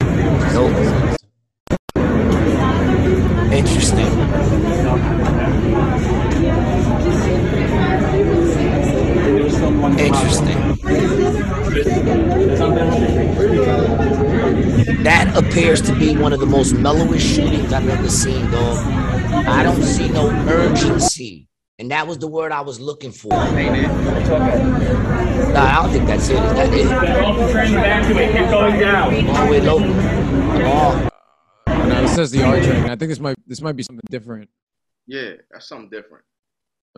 Nope. Interesting. Interesting. That appears to be one of the most mellowest shootings I've ever seen, dog. I don't see no urgency. And that was the word I was looking for. Nah, Ain't it? I don't think that's it. Is that it? Local evacuate. Keep going down. All the low. Oh, No, it says the R train. I think this might this might be something different. Yeah, that's something different.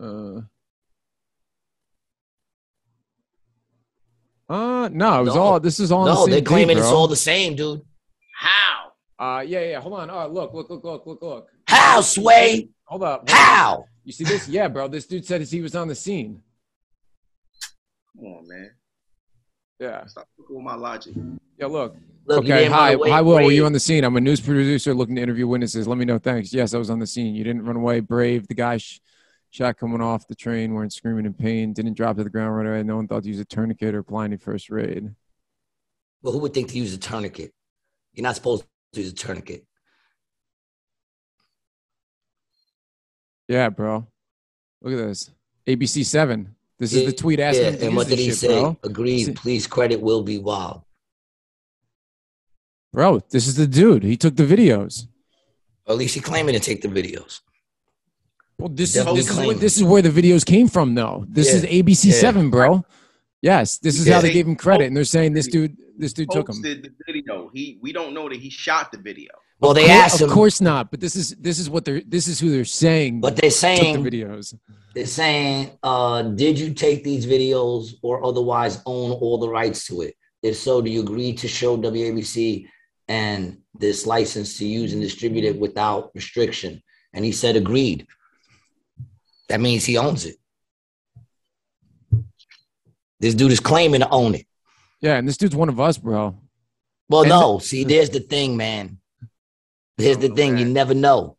Uh, uh no, it was No. all. This is all. on the no, same they're day, claiming it's all the same, dude. How? Uh, yeah, yeah. Hold on. Oh, look, look, look, look, look, look. How, Sway? Hold up. hold up. How? You see this? Yeah, bro. This dude said he was on the scene. Come on, man. Yeah. Stop fucking with my logic. Yeah, look. Look, okay. Hi. away, Hi, Will. Were you on the scene? I'm a news producer looking to interview witnesses. Let me know. Thanks. Yes, I was on the scene. You didn't run away. Brave. The guy sh- shot coming off the train weren't screaming in pain. Didn't drop to the ground right away. No one thought to use a tourniquet or blinding first aid. Well, who would think to use a tourniquet? You're not supposed to use a tourniquet. Yeah, bro. Look at this. ABC 7. This is the tweet asking Yeah, and what did he shit, say? bro. Agreed. Please credit will be wild. Bro, this is the dude. He took the videos. Or at least he claiming to take the videos. Well, this is this is, where, this is where the videos came from, though. This Yeah. is ABC Yeah. Seven, bro. Yes, this is how they gave him credit, and they're saying this dude, this dude took him. Posted the video. He we don't know that he shot the video. Well, they Cour- asked of him, course not, but this is this is what they're this is who they're saying but they're took saying the videos. they're saying, uh, did you take these videos or otherwise own all the rights to it? If so, do you agree to show WABC and this license to use and distribute it without restriction? And he said, agreed. That means he owns it. This dude is claiming to own it. Yeah, and this dude's one of us, bro. Well, And no, see, there's the thing, man. There's the know thing, you never know.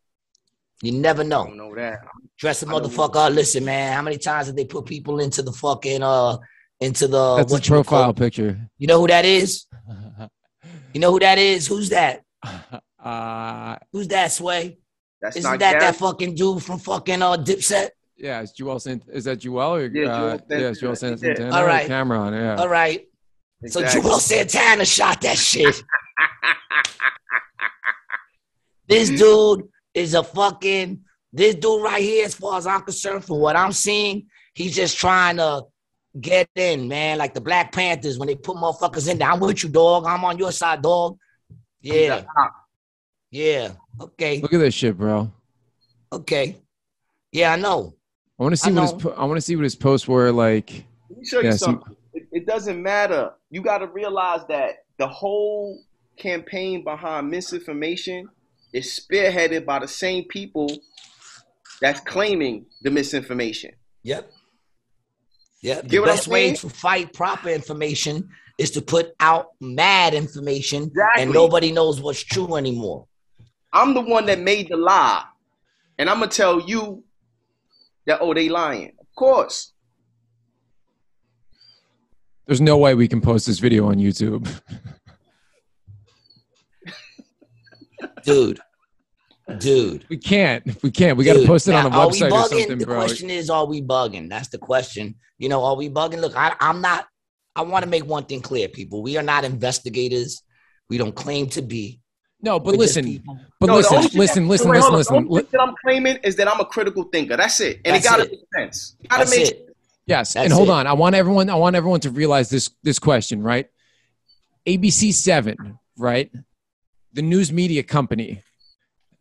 You never I know. don't know that. Dress a I know motherfucker. up. Listen, man. How many times did they put people into the fucking uh into the That's his what call? profile picture. You know who that is? *laughs* You know who that is? Who's that? *laughs* uh, Who's that? Sway? That's Isn't not that Gary. that fucking dude from fucking uh Dipset? Yeah, it's Joel Sant. Is that Joel or Yeah, uh, Joel yeah, it's Joel Santana. Sant- Yeah. Santana. All or right. Cam'ron. Yeah. All right. So Exactly. Joel Santana shot that shit. *laughs* this dude is a fucking this dude right here, as far as I'm concerned, from what I'm seeing, he's just trying to get in, man. Like the Black Panthers when they put motherfuckers in there. I'm with you, dog. I'm on your side, dog. Yeah, yeah. Okay, Look at this shit, bro. okay. Yeah, I know. I want to see I what his know. po- I want to see what his posts were like. Let me show you Yeah, some- something. It, it doesn't matter. You got to realize that the whole campaign behind misinformation is spearheaded by the same people that's claiming the misinformation. Yep. Yep. The Get best way to fight proper information is to put out mad information Exactly. and nobody knows what's true anymore. I'm the one that made the lie, and I'm gonna tell you that oh they lying. Of course, There's no way we can post this video on YouTube. *laughs* Dude. Dude. We can't. We can't. We got to post it on a now, we website or bugging? something, the bro. question is, are we bugging? That's the question. You know, are we bugging? Look, I, I'm not. I want to make one thing clear, people. We are not investigators. We don't claim to be. No, but listen, people. but No, the listen, listen, listen, wait, hold listen. The listen. only thing that I'm claiming is that I'm a critical thinker. That's it, and That's it gotta it. make sense. It gotta That's make it. Yes, That's and hold it. on. I want everyone. I want everyone to realize this. This question, right? ABC Seven, right? The news media company.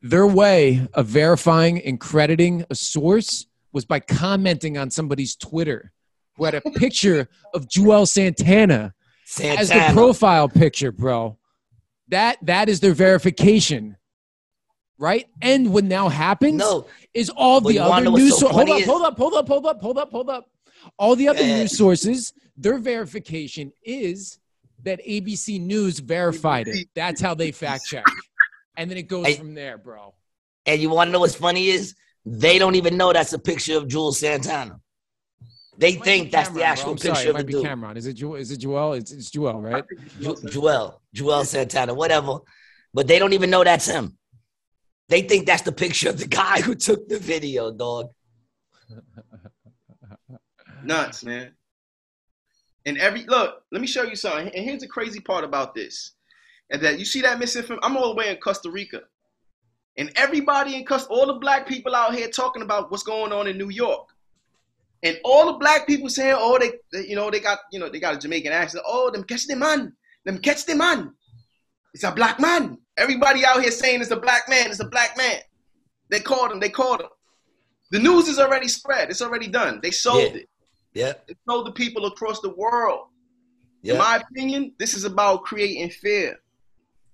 Their way of verifying and crediting a source was by commenting on somebody's Twitter who had a picture of Joel Santana as the profile picture, bro. That that is their verification, right? And what now happens No, is all the other news. so sor- hold up, hold up, hold up, hold up, hold up, hold up. All the other Yeah. news sources, their verification is that ABC News verified it. That's how they fact check, and then it goes Hey. from there, bro. and you want to know what's funny is they don't even know that's a picture of Juelz Santana. They It think be that's Cam'ron, the actual I'm sorry, picture it of might the be dude. Cam'ron. Is it Joel? Is it Joel? It's, it's Joel, right? Ju- Joel, Joel Santana, whatever. But they don't even know that's him. They think that's the picture of the guy who took the video, dog. *laughs* nuts, man. And every look, let me show you something. And here's the crazy part about this: and that you see that misinformation. I'm all the way in Costa Rica, and everybody in Costa, all the black people out here talking about what's going on in New York, and all the black people saying, "Oh, they, they- you know, they got, you know, they got a Jamaican accent. Oh, them catch the man, them catch the man. It's a black man. Everybody out here saying it's a black man. It's a black man. They called him. They called him. The news is already spread. It's already done. They sold Yeah. it. Yeah. It told the people across the world. Yeah. In my opinion, this is about creating fear.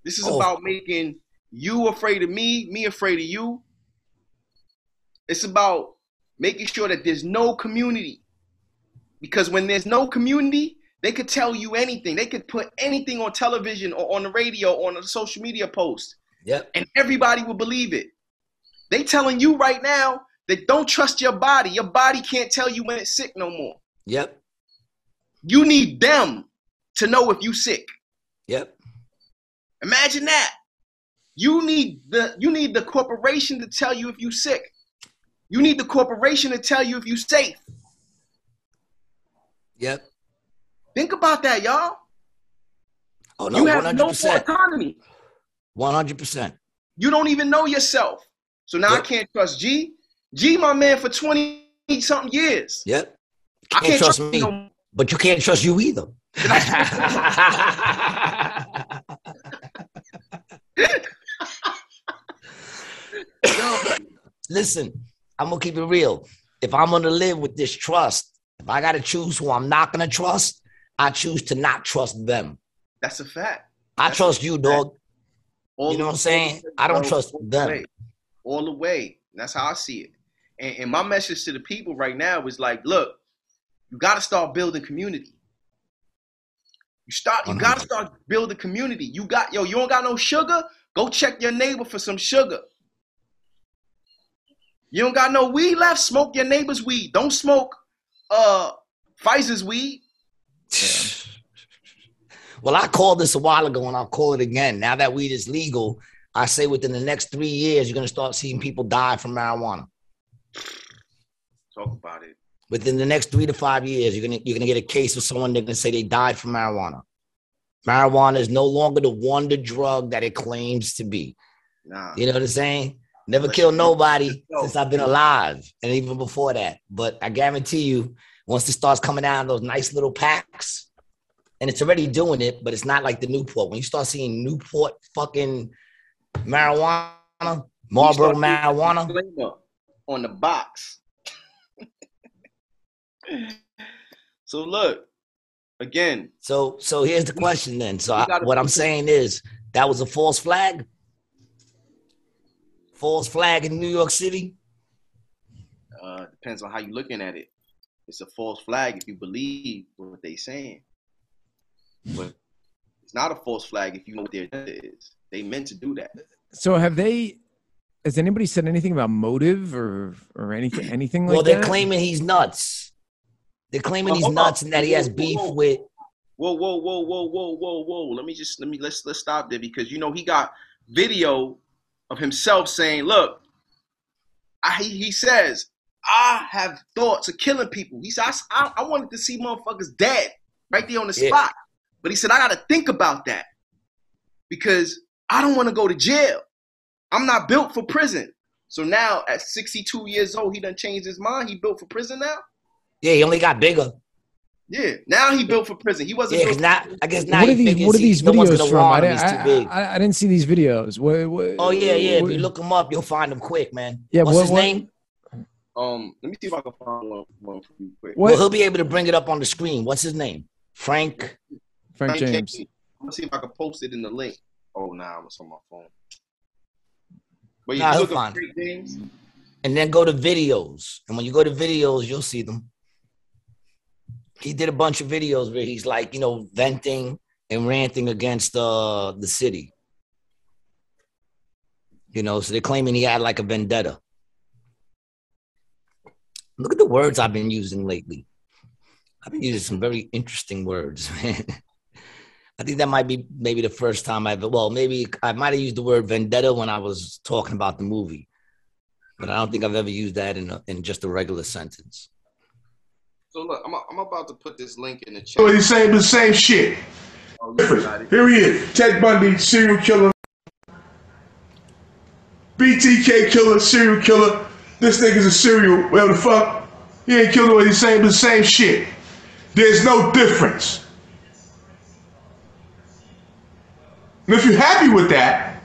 This is Oh. about making you afraid of me, me afraid of you. It's about making sure that there's no community. Because when there's no community, they could tell you anything. They could put anything on television or on the radio or on a social media post, Yep. and everybody will believe it. They telling you right now that don't trust your body. Your body can't tell you when it's sick no more. Yep. You need them to know if you sick. Yep. Imagine that. You need the you need the corporation to tell you if you sick. You need the corporation to tell you if you're safe. Yep. Think about that, y'all. Oh no, you have hundred no more autonomy. One hundred percent. You don't even know yourself. So now I can't trust G. G, my man, for 20 something years. Yep. I can't trust me, him no but you can't trust you either. *laughs* *laughs* Yo, Listen, I'm gonna keep it real. If I'm gonna live with this trust, if I gotta choose who I'm not gonna trust, I choose to not trust them. that's a fact. I That's trust you, dog. All You know what I'm saying? all the way, I don't trust All the them. way. All the way. That's how I see it. And, and my message to the people right now is like, look, you got to start building community. You start. You got to start building community. You got yo. You don't got no sugar. Go check your neighbor for some sugar. You don't got no weed left. Smoke your neighbor's weed. Don't smoke uh Pfizer's weed. *sighs* Well, I called this a while ago and I'll call it again. Now that weed is legal, I say within the next three years, you're gonna start seeing people die from marijuana. Talk about it. Within the next three to five years, you're gonna you're gonna get a case of someone they're gonna say they died from marijuana. Marijuana is no longer the wonder drug that it claims to be. Nah. You know what I'm saying? Never killed nobody since I've been alive, and even before that. But I guarantee you, once it starts coming out in those nice little packs, and it's already doing it, but it's not like the Newport. When you start seeing Newport fucking marijuana, Marlboro marijuana, on the box. *laughs* so look, again, so so here's the question then. So I, what I'm saying is that was a false flag. False flag in New York City. uh, depends on how you're looking at it. It's a false flag if you believe what they're saying, but it's not a false flag if you know what their agenda is. They meant to do that. So have they? Has anybody said anything about motive or or anything anything like that? well, they're that? claiming he's nuts. They're claiming he's nuts and that he has beef with. Whoa, whoa, whoa, whoa, whoa, whoa, whoa. Let me just let me let's let's stop there because you know he got video of himself saying, "Look, I, he, says I have thoughts of killing people." He said, "I, I, I wanted to see motherfuckers dead right there on the Yeah. spot," but he said, "I got to think about that because I don't want to go to jail. I'm not built for prison." So now, at 62 years old, he done changed his mind. He built for prison now. Yeah, he only got bigger. Yeah, now he built for prison. He wasn't. Yeah, built because for now I guess now what are these? What are these no videos gonna from? I, him. He's too I. I, I didn't see these videos. What, what, oh yeah, yeah. If you look them up, you'll find them quick, man. Yeah, What's what- his what- name? Um, let me see if I can find one, one for you quick. What? Well, he'll be able to bring it up on the screen. What's his name? Frank. Frank Frank James. Casey. Let's see if I can post it in the link. Oh, nah, it's on my phone. But you Nah, he'll look up find Frank James. And then go to videos. And when you go to videos, you'll see them. He did a bunch of videos where he's like, you know, venting and ranting against uh the city. You know, so they're claiming he had like a vendetta. Look at the words I've been using lately. I've been using some very interesting words, *laughs* man. I think that might be maybe the first time I've well, maybe I might have used the word vendetta when I was talking about the movie, but I don't think I've ever used that in a, in just a regular sentence. So look, I'm, I'm about to put this link in the chat. So he's saying the same shit. Oh, you. Here he is. Ted Bundy, serial killer. BTK killer, serial killer. This nigga's a serial, whatever the fuck. He ain't killed nobody. He's saying the same shit. There's no difference. And if you're happy with that,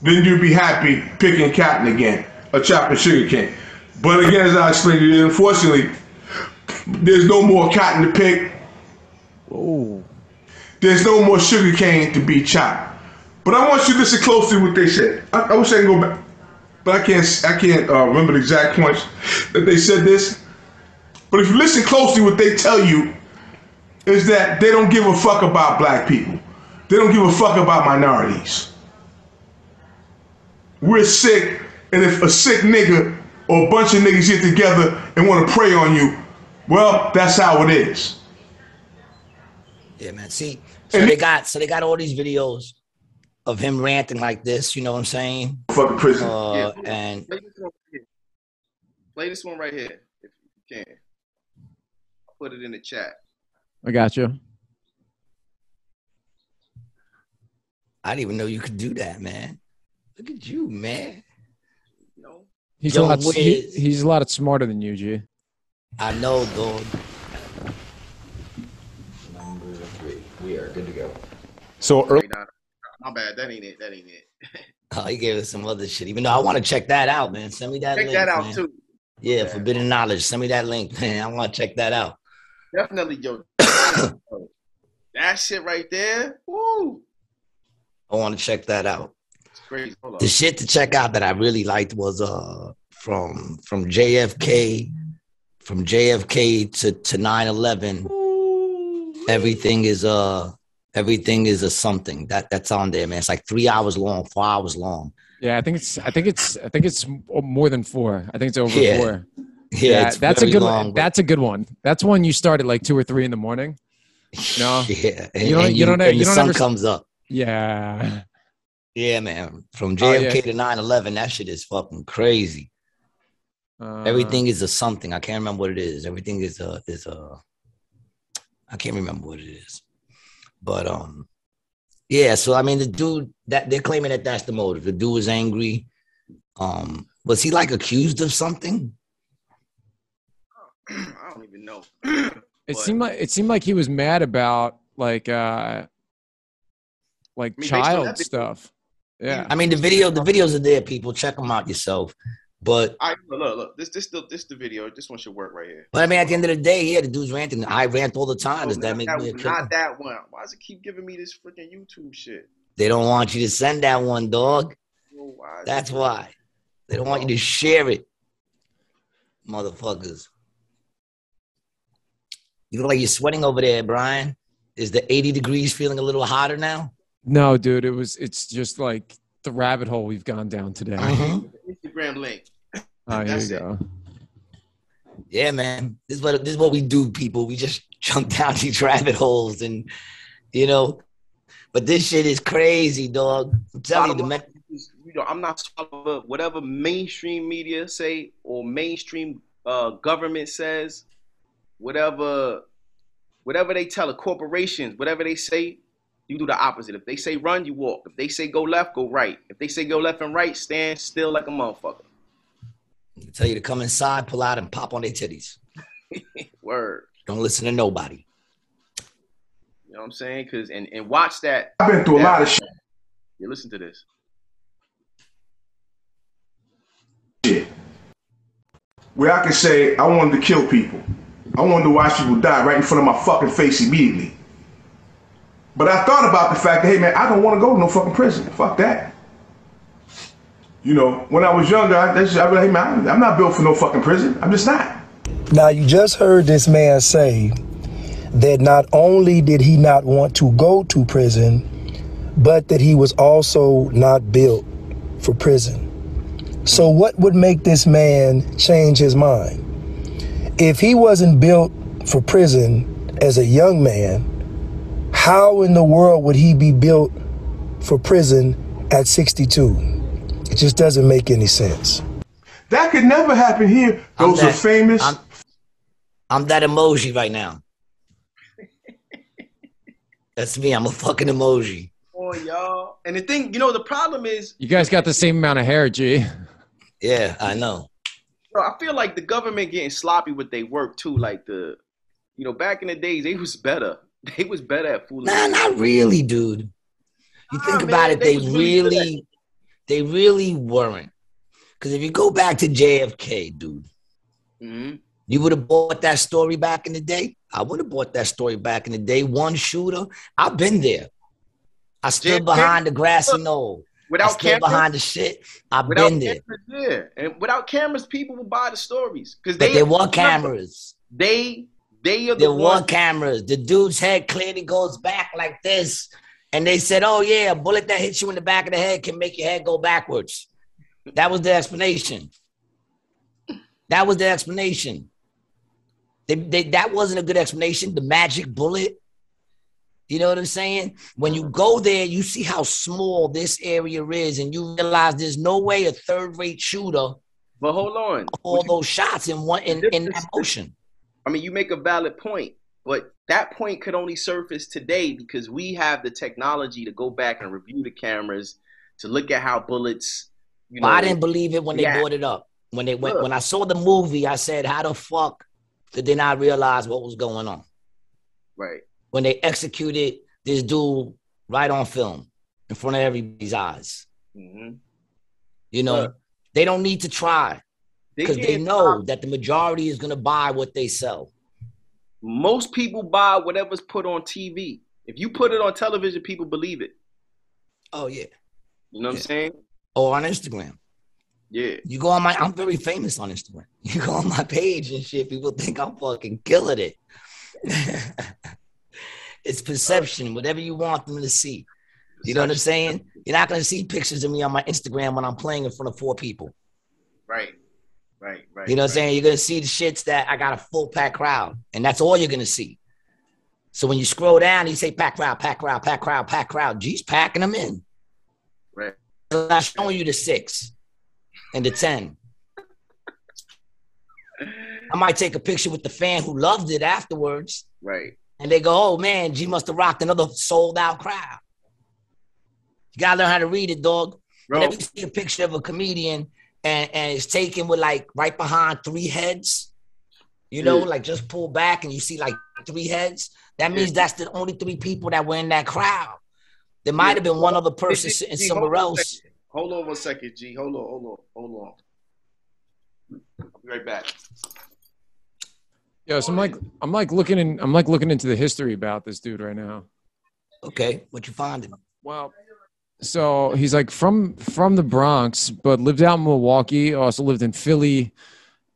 then you'll be happy picking cotton again or chopping sugar cane. But again, as I explained to you, unfortunately, there's no more cotton to pick. Oh, There's no more sugar cane to be chopped. But I want you to listen closely to what they said. I, I wish I could go back. but I can't I can't uh, remember the exact points that they said this. But if you listen closely, what they tell you is that they don't give a fuck about black people. They don't give a fuck about minorities. We're sick, and if a sick nigga or a bunch of niggas get together and want to prey on you, well, that's how it is. Yeah, man. See, so And they it- got so they got all these videos of him ranting like this. You know what I'm saying? Fucking prison. Uh, Yeah. and Play this one right here. Play this one right here, if you can. I'll put it in the chat. I got you. I didn't even know you could do that, man. Look at you, man. No. He's Young a lot. He, he's a lot smarter than you, G. I know, dog. Number three. We are good to go. So early. Wait, my bad. That ain't it. That ain't it. *laughs* Oh, he gave us some other shit. Even though I want to check that out, man. Send me that Check link. that out man. too. Yeah, forbidden knowledge. Send me that link, *laughs* man. I want to check that out. Definitely, yo. *coughs* that shit right there. Woo. I want to check that out. It's crazy. Hold on. The shit to check out that I really liked was uh from from JFK, from JFK to to 9/11. Everything is uh everything is a something that that's on there, man. It's like three hours long, four hours long. Yeah, I think it's. I think it's. I think it's more than four. I think it's over Yeah. four. Yeah, it's that's a good long, one. but- That's a good one. That's one you start at like two or three in the morning. No. *laughs* yeah, and, You don't- and you don't- and you the don't sun ever- comes up. Yeah. Yeah, man. From Oh, JFK yeah. to 9/11, that shit is fucking crazy. Uh, Everything is a something. I can't remember what it is. Everything is a is a. I can't remember what it is, but um, yeah. So I mean, the dude that they're claiming that that's the motive. The dude was angry. Um, was he like accused of something? *clears throat* I don't even know. It But- seemed like it seemed like he was mad about like uh like I mean, child stuff. Yeah. I mean, the video the videos are there. People check them out yourself. But All right, look, look, look. This, this, the, this, the video. This one should work right here. but I mean, at the end of the day, yeah, the dude's ranting. I rant all the time. Does No, that not make that, me a one, killer? not that one. Why does it keep giving me this freaking YouTube shit? They don't want you to send that one, dog. Yo, why That's it- why. They don't want you to oh. share it. Motherfuckers. You look like you're sweating over there, Brian. Is the 80 degrees feeling a little hotter now? No, dude, it was it's just like the rabbit hole we've gone down today. Uh-huh. Instagram link. Oh, here That's you it. go. Yeah, man. This is what this is what we do, people. We just *laughs* jump down these rabbit holes and you know. But this shit is crazy, dog. I'm telling you, the men- you know, I'm not swallowing whatever mainstream media say or mainstream uh, government says, whatever, whatever they tell the corporations, whatever they say, you do the opposite. If they say run, you walk. If they say go left, go right. If they say go left and right, stand still like a motherfucker. tell you to come inside, pull out, and pop on their titties. *laughs* Word. Don't listen to nobody. You know what I'm saying? Cause and, and watch that. I've been through a lot of shit. Yeah, listen to this. Shit. Where I can say I wanted to kill people. I wanted to watch people die right in front of my fucking face immediately. But I thought about the fact that, hey man, I don't want to go to no fucking prison. Fuck that. You know, when I was younger, I, that's, I was, like, hey man, I'm not built for no fucking prison. I'm just not. Now, you just heard this man say that not only did he not want to go to prison, but that he was also not built for prison. So, what would make this man change his mind? If he wasn't built for prison as a young man, how in the world would he be built for prison at 62? It just doesn't make any sense. That could never happen here. I'm Those are famous. I'm, I'm that emoji right now. That's me. I'm a fucking emoji. Oh, y'all. And the thing, you know, the problem is, You guys got the same amount of hair, G. Yeah, I know. bro, I feel like the government getting sloppy with their work too. Like the, you know, back in the days, they was better. *laughs* They was better at fooling. Nah, not really, dude. You Nah, think man, about it, they they really really, they really weren't. Because if you go back to JFK, dude, hmm you would have bought that story back in the day. I would have bought that story back in the day. One shooter. I've been there. I stood JFK? behind the grassy knoll. Without still cameras, behind the shit. I've been there. cameras, yeah, and without cameras, people will buy the stories because But they there were cameras. They they are the There were ones. cameras. The dude's head clearly goes back like this. And they said, oh, yeah, a bullet that hits you in the back of the head can make your head go backwards. That was the explanation. That was the explanation. They, they, that wasn't a good explanation. The magic bullet. You know what I'm saying? When you go there, you see how small this area is, and you realize there's no way a third-rate shooter But hold on, all those shots in one in, in that motion. I mean, you make a valid point, but that point could only surface today because we have the technology to go back and review the cameras to look at how bullets. You know, But I didn't believe it when they Yeah. brought it up. When they went, Look. when I saw the movie, I said, "How the fuck did they not realize what was going on?" right. When they executed this dude right on film in front of everybody's eyes, hmm you know, Look. they don't need to try because they can't know that the majority is gonna buy what they sell. most people buy whatever's put on TV. If you put it on television, people believe it. Oh yeah, You know what I'm saying? or on Instagram. Yeah. You go on my, I'm very famous on Instagram. *laughs* You go on my page and shit, people think I'm fucking killing it. *laughs* it's perception, whatever you want them to see. You know what I'm saying? You're not gonna see pictures of me on my Instagram when I'm playing in front of four people. Right. Right. Right. You know what I'm saying? You're gonna see the shits that I got a full pack crowd, and that's all you're gonna see. So when you scroll down, you say pack crowd, pack crowd, pack crowd, pack crowd. G's packing them in. Right. I'm not showing you the six and the ten. I might take a picture with the fan who loved it afterwards, Right. and they go, "Oh man, G must have rocked another sold out crowd." You gotta learn how to read it, dog. Bro, Whenever you see a picture of a comedian and, and it's taken with like right behind three heads, you know, Yeah. like just pull back and you see like three heads, that means that's the only three people that were in that crowd. There might have been one other person G, sitting G, somewhere hold on a else. second. Hold on one second, G. Hold on, hold on, hold on. I'll be right back. Yeah, so I'm like, I'm like looking in, I'm like looking into the history about this dude right now. Okay, what you finding? Well, so he's like from from the Bronx, but lived out in Milwaukee. Also lived in Philly,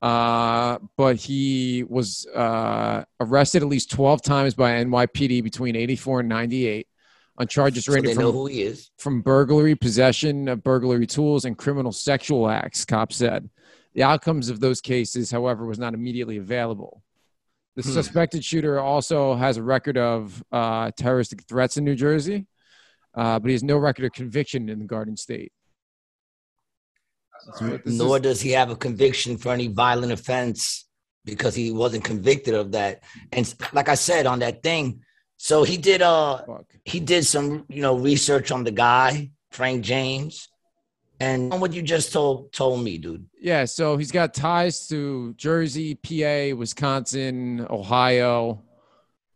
uh, but he was uh, arrested at least twelve times by NYPD between '84 and '98 on charges So ranging from from burglary, possession of burglary tools, and criminal sexual acts. Cops said the outcomes of those cases, however, was not immediately available. The Hmm. suspected shooter also has a record of uh, terroristic threats in New Jersey, uh, but he has no record of conviction in the Garden State. So this is- Nor does he have a conviction for any violent offense because he wasn't convicted of that. And like I said on that thing, so he did uh fuck. he did some you know research on the guy Frank James, and what you just told told me, dude. Yeah, so he's got ties to Jersey, PA, Wisconsin, Ohio.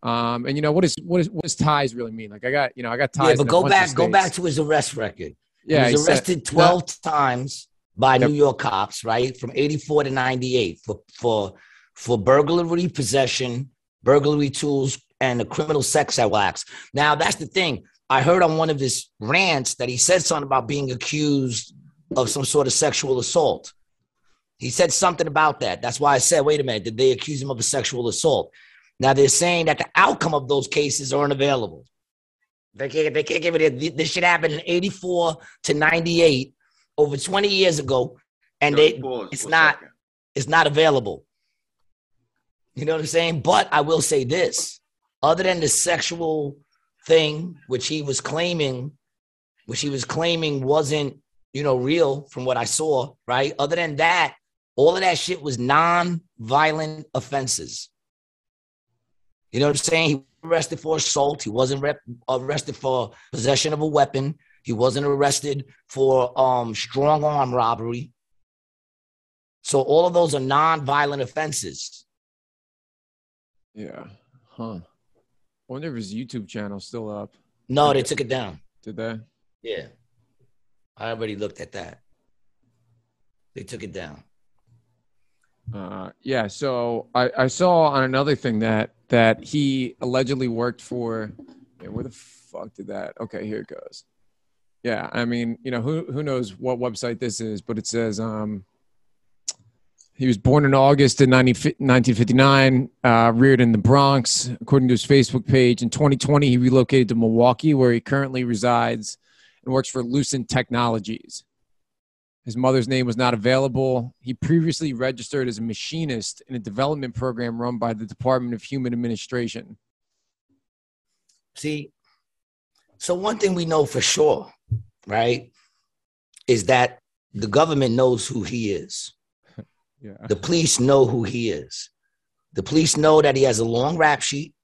Um, and you know what is what is what does ties really mean? Like I got you know I got ties. yeah, but a go back go back to his arrest record. yeah, he was said- arrested twelve times by Yep. New York cops, right, from eighty four to ninety eight for for for burglary, possession, burglary tools, and the criminal sex acts. Now that's the thing. I heard on one of his rants that he said something about being accused of some sort of sexual assault. He said something about that. That's why I said, wait a minute, did they accuse him of a sexual assault? Now they're saying that the outcome of those cases are unavailable. They can't, they can't give it. This shit happened in 84 to 98, over 20 years ago, and they it's not second. it's not available. You know what I'm saying? But I will say this: other than the sexual thing, which he was claiming, which he was claiming wasn't, you know, real from what I saw, right? Other than that, all of that shit was non-violent offenses. You know what I'm saying? He was arrested for assault. He wasn't rep- arrested for possession of a weapon. He wasn't arrested for um, strong arm robbery. So all of those are non-violent offenses. Yeah. Huh. I wonder if his YouTube channel's still up. No, they took it down. Did they? Yeah. I already looked at that. They took it down. Uh, yeah. So I, I saw on another thing that that he allegedly worked for. Yeah, where the fuck did that? Okay, here it goes. Yeah, I mean, you know, who who knows what website this is, but it says um, he was born in August in 90, 1959, uh, reared in the Bronx. According to his Facebook page, in 2020, he relocated to Milwaukee, where he currently resides and works for Lucent Technologies. His mother's name was not available. He previously registered as a machinist in a development program run by the Department of Human Administration. See, so one thing we know for sure, right, is that the government knows who he is. *laughs* Yeah. The police know who he is. The police know that he has a long rap sheet,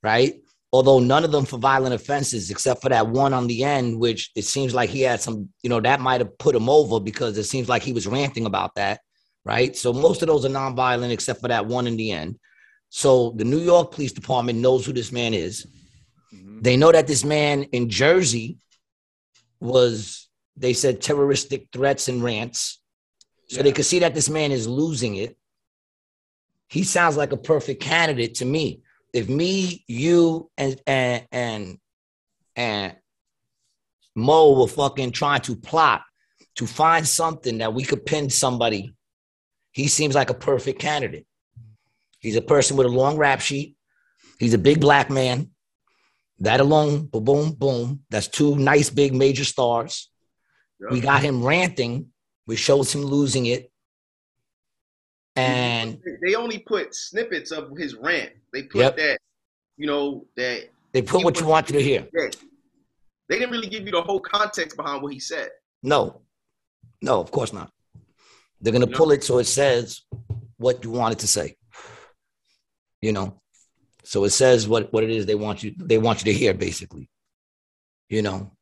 right? Although none of them for violent offenses, except for that one on the end, which it seems like he had some, you know, that might have put him over because it seems like he was ranting about that, right? So most of those are nonviolent except for that one in the end. So the New York Police Department knows who this man is. Mm-hmm. They know that this man in Jersey was, they said, terroristic threats and rants. So they could see that this man is losing it. He sounds like a perfect candidate to me. If me, you, and and and and Moe were fucking trying to plot to find something that we could pin somebody, he seems like a perfect candidate. He's a person with a long rap sheet. He's a big black man. That alone, boom, boom, boom. That's two nice big major stars. We got him ranting, which shows him losing it. And They only put snippets of his rant. They put Yep. that, you know, that they put what you want you to hear. They didn't really give you the whole context behind what he said. No, no, of course not. They're gonna No. pull it so it says what you want it to say. You know, so it says what what it is they want you they want you to hear, basically. You know,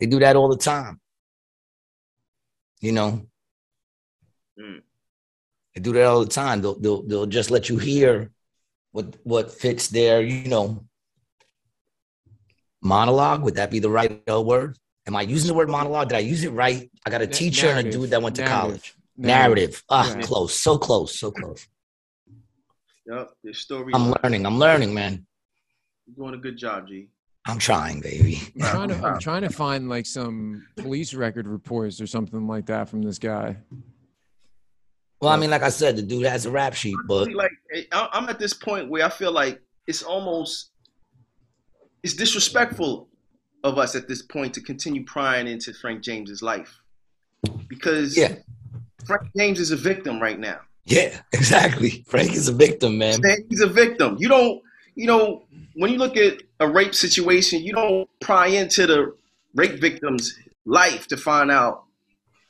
they do that all the time. You know, Mm. they do that all the time. They'll they'll they'll just let you hear what what fits their you know monologue. Would that be the right word? Am I using the word monologue? Did I use it right? I got a Na- teacher and a dude that went to Narrative. college. Narrative. Ah, Yeah. close. So close. So close. Yep, their story. I'm learning. I'm learning, man. You're doing a good job, G. I'm trying, baby. I'm trying, to, I'm trying to find like some police record reports or something like that from this guy. Well, I mean, like I said, the dude has a rap sheet, but like eh, I- I'm at this point where I feel like it's almost it's disrespectful of us at this point to continue prying into Frank James's life because yeah, Frank James is a victim right now. yeah, *laughs* exactly. Frank is a victim. Man, He's a victim. You don't, you know, when you look at a rape situation, you don't pry into the rape victim's life to find out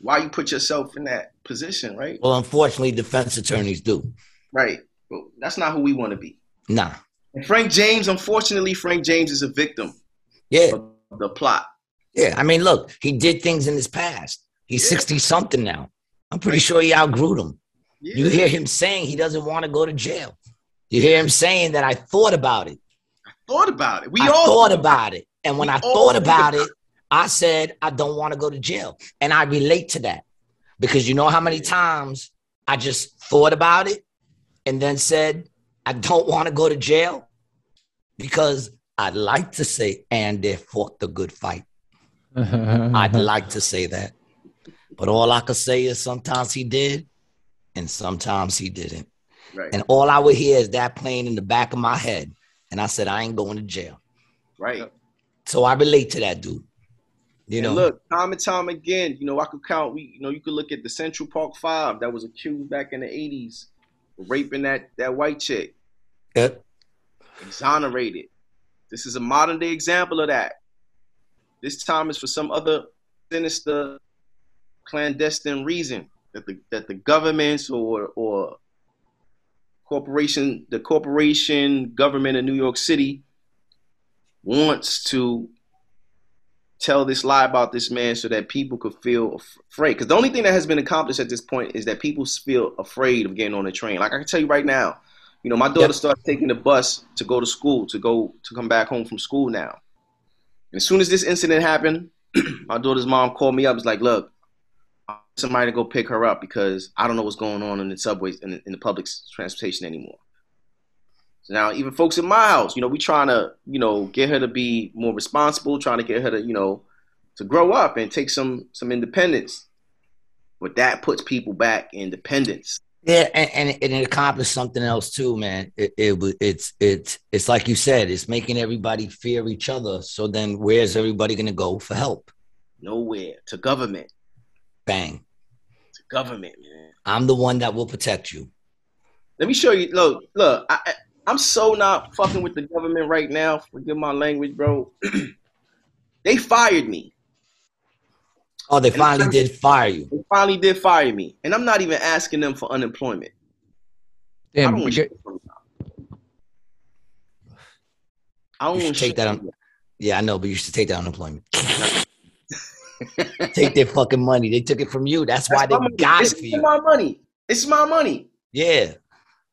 why you put yourself in that position, right? Well, unfortunately, defense attorneys do. Right. But that's not who we want to be. Nah. And Frank James, unfortunately, Frank James is a victim Yeah, of the plot. yeah. I mean, look, he did things in his past. He's Yeah. 60 something now. I'm pretty sure he outgrew them. Yeah. You hear him saying he doesn't want to go to jail. You hear him saying that I thought about it. I thought about it. We I all thought about it. And when I thought about it, I said, I don't want to go to jail. And I relate to that because you know how many times I just thought about it and then said, I don't want to go to jail because I'd like to say, and they fought the good fight. *laughs* I'd like to say that. But all I could say is sometimes he did and sometimes he didn't. right. And all I would hear is that playing in the back of my head. And I said, I ain't going to jail. right. So I relate to that dude. You And know, look, time and time again, you know, I could count. We, you know, you could look at the Central Park Five that was accused back in the '80s raping that that white chick, Yeah. exonerated. This is a modern day example of that. This time is for some other sinister, clandestine reason that the that the governments or or corporation, the corporation government of New York City wants to tell this lie about this man so that people could feel afraid. Because the only thing that has been accomplished at this point is that people feel afraid of getting on the train. Like I can tell you right now, you know, my daughter Yep. started taking the bus to go to school, to go to come back home from school now. And as soon as this incident happened, *clears throat* my daughter's mom called me up. Was like, "Look, somebody to go pick her up because I don't know what's going on in the subways in the, in the public transportation anymore." So now even folks in my house, you know, we trying to, you know, get her to be more responsible, trying to get her to, you know, to grow up and take some some independence. But that puts people back in dependence. Yeah, and, and, it, and it accomplished something else too, man. It, it it's it's it's like you said, it's making everybody fear each other. So then, where's everybody gonna go for help? Nowhere to government. Bang. To government, man. I'm the one that will protect you. Let me show you. Look, look. I, I, I'm so not fucking with the government right now. Forgive my language, bro. *clears throat* they fired me. Oh, they finally And- did fire you. They finally did fire me, and I'm not even asking them for unemployment. I Damn, don't want shit from them. I don't want take shit that on. Yeah, I know, but you should take that unemployment. *laughs* take their fucking money. They took it from you. That's why they my money. got it's it for you. my money. It's my money Yeah,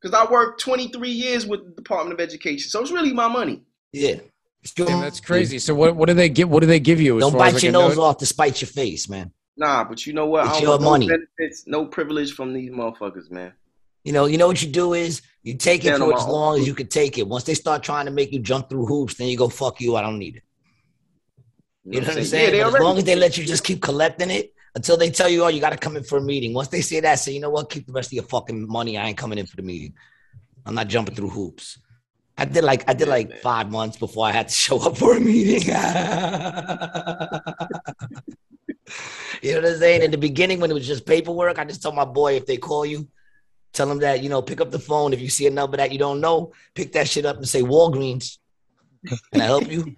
because I worked 23 years with the Department of Education, so it's really my money. yeah. Damn, that's crazy. So what what do they give? What do they give you? as Don't bite your a nose note? off to spite your face, man. Nah, but you know what? It's I your want no money. benefits, no privilege from these motherfuckers, man. You know, you know what you do is you take it for as own long as you can take it. Once they start trying to make you jump through hoops, then you go fuck you. I don't need it. You know what I'm saying? they But as long as they let you just keep collecting it until they tell you, oh, you got to come in for a meeting. Once they say that, say, you know what? Keep the rest of your fucking money. I ain't coming in for the meeting. I'm not jumping through hoops. I did like I did like five months before I had to show up for a meeting. *laughs* you know what I'm saying? In the beginning, when it was just paperwork, I just told my boy if they call you, tell them that you know pick up the phone. If you see a number that you don't know, pick that shit up and say Walgreens. Can I help you?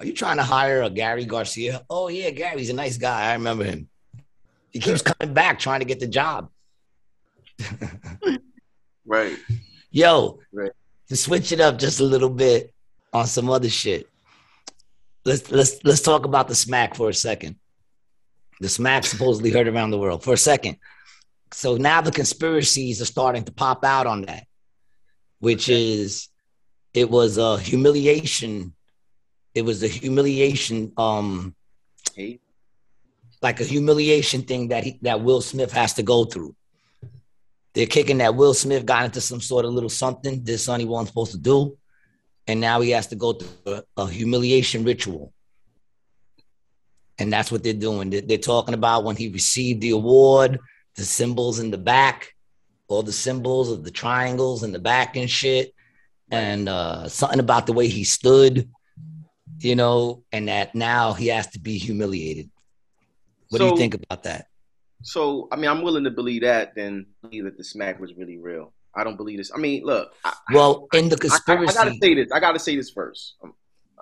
Are you trying to hire a Gary Garcia? Oh yeah, Gary's a nice guy. I remember him. He keeps coming back trying to get the job. *laughs* right. Yo, Right. to switch it up just a little bit on some other shit. Let's let's let's talk about the smack for a second. The smack supposedly heard around the world for a second. So now the conspiracies are starting to pop out on that, which is it was a humiliation. It was a humiliation, um, Hey, like a humiliation thing that he, that Will Smith has to go through. They're kicking that Will Smith got into some sort of little something this son he wasn't supposed to do, and now he has to go through a, a humiliation ritual. And that's what they're doing. They're, they're talking about when he received the award, the symbols in the back, all the symbols of the triangles in the back and shit, and uh, something about the way he stood, you know, and that now he has to be humiliated. What do you think about that? So I mean, I'm willing to believe that. Then believe that the smack was really real. I don't believe this. I mean, look, I, Well, in the I, I, conspiracy, I gotta say this. I gotta say this first. Um,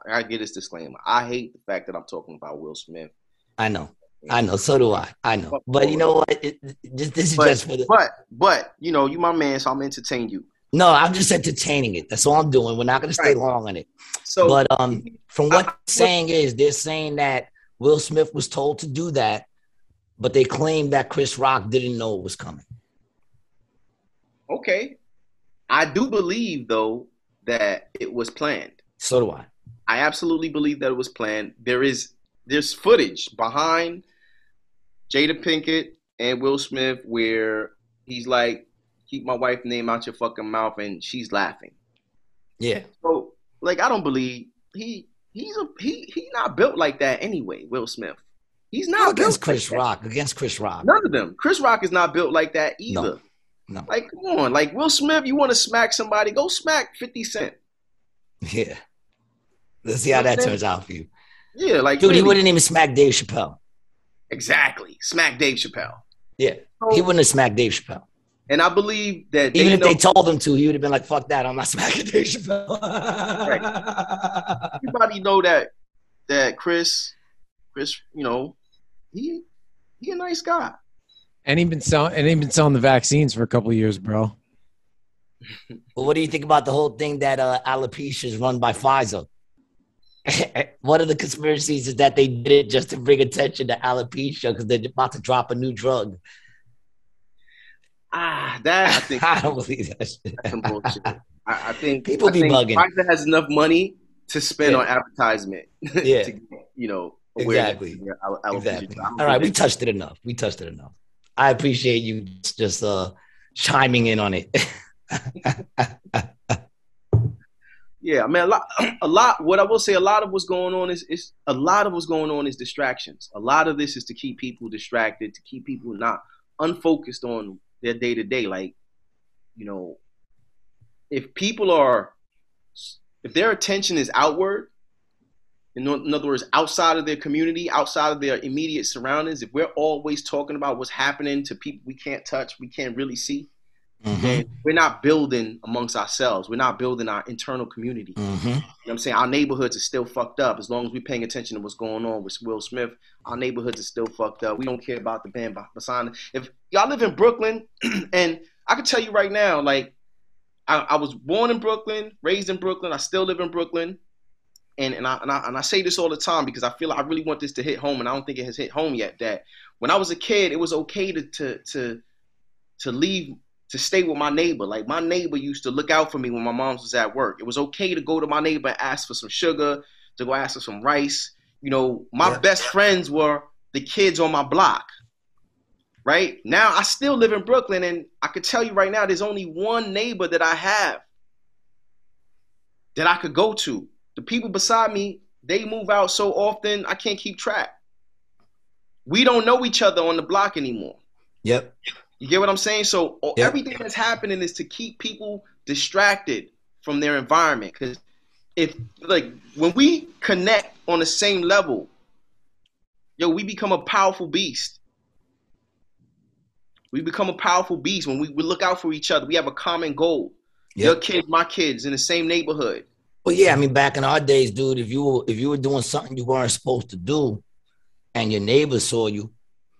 I gotta get this disclaimer. I hate the fact that I'm talking about Will Smith. I know, I know, so do I. I know, but you know what? It, this is But, just for the. but but you know, you my man, so I'm entertain you. No, I'm just entertaining it. That's all I'm doing. We're not going to stay Right. long on it. So but um, from what I- saying is, they're saying that Will Smith was told to do that, but they claim that Chris Rock didn't know it was coming. okay, I do believe though that it was planned. So do I. I absolutely believe that it was planned. There is there's footage behind Jada Pinkett and Will Smith where he's like, "Keep my wife's name out your fucking mouth," and she's laughing. Yeah, So, like, I don't believe he he's a he he's not built like that anyway. Will Smith, he's not against Chris like that. Rock. Against Chris Rock. None of them. Chris Rock is not built like that either. No. Like, come on, like Will Smith, you want to smack somebody? Go smack Fifty Cent. Yeah. Let's see how that turns out for you, Yeah, like dude. He wouldn't even smack Dave Chappelle. exactly smack Dave Chappelle. Yeah, he wouldn't have smacked Dave Chappelle. And I believe that Even they if know, they told him to, he would have been like, "Fuck that! I'm not smacking Dave Chappelle." everybody know that that Chris, Chris, you know, he he a nice guy. And he been selling and he been selling the vaccines for a couple of years, bro. Well, what do you think about the whole thing that uh, alopecia is run by Pfizer? *laughs* One of the conspiracies is that they did it just to bring attention to alopecia because they're about to drop a new drug. Ah, that I think *laughs* I don't believe that shit. that's some bullshit. I, I think People I be think bugging. Pfizer has enough money to spend Yeah. on advertisement. *laughs* Yeah. to, you know, Exactly. of their al- Exactly. All right, we touched it enough. We touched it enough. I appreciate you just uh chiming in on it. *laughs* Yeah, I mean, a lot, *clears throat* a lot. What I will say, a lot of what's going on is, is a lot of what's going on is distractions. A lot of this is to keep people distracted, to keep people not unfocused on their day to day. Like, you know, if people are, if their attention is outward, in, in other words, outside of their community, outside of their immediate surroundings, if we're always talking about what's happening to people we can't touch, we can't really see, Mhm. then we're not building amongst ourselves. We're not building our internal community. Mhm. You know what I'm saying? Our neighborhoods are still fucked up. As long as we're paying attention to what's going on with Will Smith, our neighborhoods are still fucked up. We don't care about the band behind. If y'all live in Brooklyn, *clears throat* and I can tell you right now, like I, I was born in Brooklyn, raised in Brooklyn. I still live in Brooklyn, and and I, and I and I say this all the time because I feel like I really want this to hit home, and I don't think it has hit home yet. That when I was a kid, it was okay to to to to leave to stay with my neighbor. Like my neighbor used to look out for me when my mom was at work. It was okay to go to my neighbor and ask for some sugar, to go ask for some rice. You know, my Yeah. best friends were the kids on my block. Right now, I still live in Brooklyn, and I could tell you right now, there's only one neighbor that I have that I could go to. The people beside me, they move out so often, I can't keep track. We don't know each other on the block anymore. Yep. You get what I'm saying? So everything that's happening is to keep people distracted from their environment. Because if like when we connect on the same level, yo, we become a powerful beast. We become a powerful beast when we, we look out for each other. We have a common goal. Your kids, my kids, in the same neighborhood. Well, yeah, I mean, back in our days, dude, if you were if you were doing something you weren't supposed to do, and your neighbors saw you,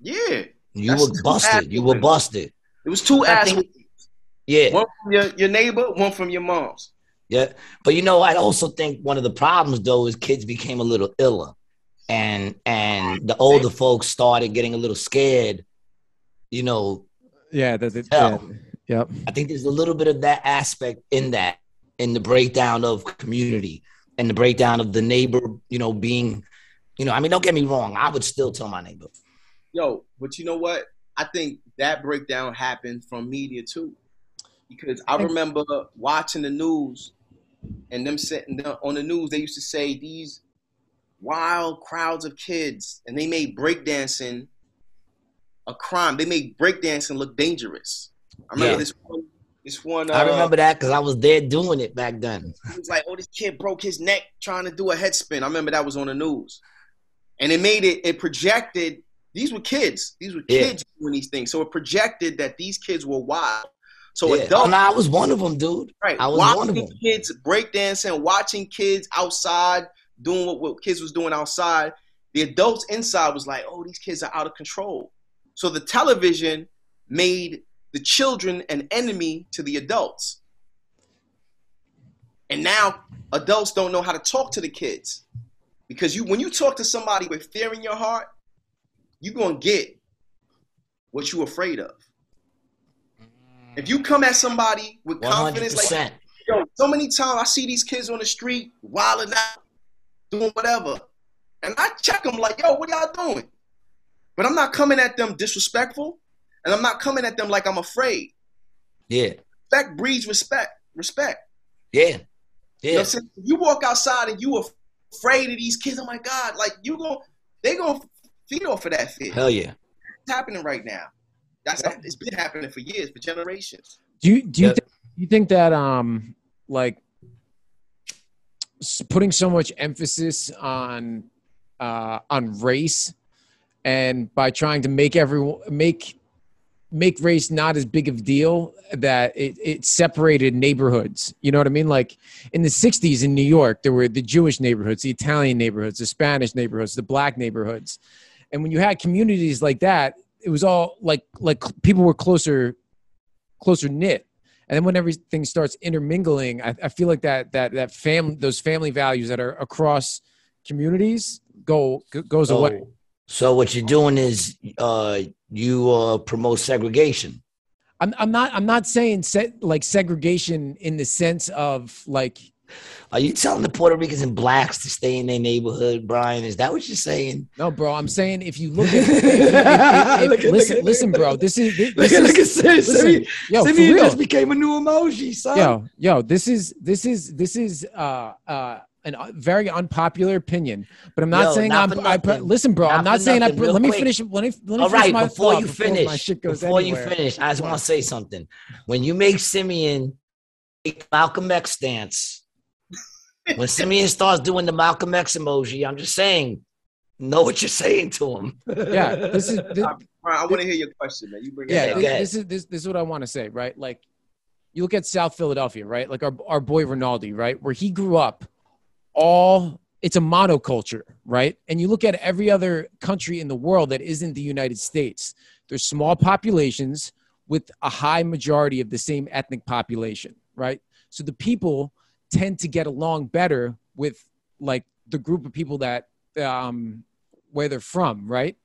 Yeah, you That's were busted. You were busted. it was two I ass. think- Yeah. One from your, your neighbor, one from your mom's. Yeah, but you know, I also think one of the problems though is kids became a little iller, and and the older folks started getting a little scared. You know, Yeah, that, that, Hell. yeah. Yep. I think there's a little bit of that aspect in that, in the breakdown of community and the breakdown of the neighbor. You know, being, you know, I mean, don't get me wrong, I would still tell my neighbor. Yo, but you know what? I think that breakdown happened from media too, because I remember watching the news and them sitting there on the news. They used to say these wild crowds of kids, and they made breakdancing a crime. They made breakdancing look dangerous. I remember Yeah. this one. This one. Uh, I remember that because I was there doing it back then. it was like, oh, this kid broke his neck trying to do a head spin. I remember that was on the news. And it made it, it projected, these were kids. These were Yeah. kids doing these things. So it projected that these kids were wild. So Yeah. Oh, adults, no, I was one of them, dude. right, I was watching one of them. kids breakdancing, watching kids outside doing what, what kids was doing outside. The adults inside was like, oh, these kids are out of control. So the television made the children an enemy to the adults. And now adults don't know how to talk to the kids. Because you when you talk to somebody with fear in your heart, you're gonna get what you're afraid of. If you come at somebody with One hundred confidence, like yo, so many times I see these kids on the street wilding out, doing whatever, and I check them like, yo, what y'all doing? But I'm not coming at them disrespectful, and I'm not coming at them like I'm afraid. Yeah, Respect breeds respect. Respect. yeah, You know yeah. saying? If you walk outside and you are afraid of these kids, oh my God, like you going they gonna feed off of that fear. Hell yeah. It's happening right now. That's it's been happening for years, for generations. Do you do you Yeah. think, you think that um like putting so much emphasis on uh on race and by trying to make everyone make make race not as big of a deal that it, it separated neighborhoods you know what i mean like in the 60s in new york there were the jewish neighborhoods the italian neighborhoods the spanish neighborhoods the black neighborhoods and when you had communities like that it was all like like people were closer closer knit and then when everything starts intermingling i, I feel like that that that family those family values that are across communities go goes away So, so what you're doing is uh you uh promote segregation. I'm, I'm not I'm not saying se- like segregation in the sense of like Are you telling the Puerto Ricans and blacks to stay in their neighborhood, Brian? Is that what you're saying? No, bro. I'm saying if you look at, *laughs* if- if- if- Look listen, at- listen, bro. This is this, Look at, is look at Sim- listen, Simeon. yo, Simeon just became a new emoji, son. yo, yo. This is this is this is uh uh an uh, very unpopular opinion, but I'm not Yo, saying not I'm. I, nothing. listen, bro. I'm Not not for saying I. nothing. Real Let me finish. Let me let me All finish right, my before thought you before finish, my shit goes before you finish, I just want to say something. When you make Simeon Malcolm X stance, when Simeon starts doing the Malcolm X emoji, I'm just saying, know what you're saying to him. Yeah, this is *laughs* this, Brian, I want to hear your question, man. You bring it yeah, Yeah, up. go this, this is this, this is what I want to say, right? Like, you look at South Philadelphia, right? Like our our boy Rinaldi, right, where he grew up. All it's a monoculture, right? And you look at every other country in the world that isn't the United States. There's small populations with a high majority of the same ethnic population, right? So the people tend to get along better with like the group of people that um, where they're from, right?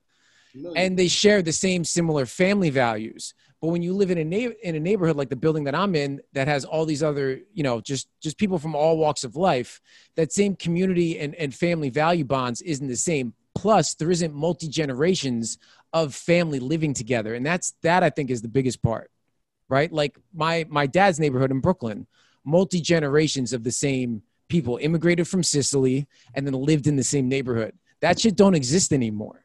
and they share the same similar family values. But when you live in a na- in a neighborhood like the building that I'm in, that has all these other, you know, just just people from all walks of life, that same community and, and family value bonds isn't the same. Plus, there isn't multi generations of family living together, and that's that I think is the biggest part, right? Like my my dad's neighborhood in Brooklyn, multi generations of the same people immigrated from Sicily and then lived in the same neighborhood. That shit don't exist anymore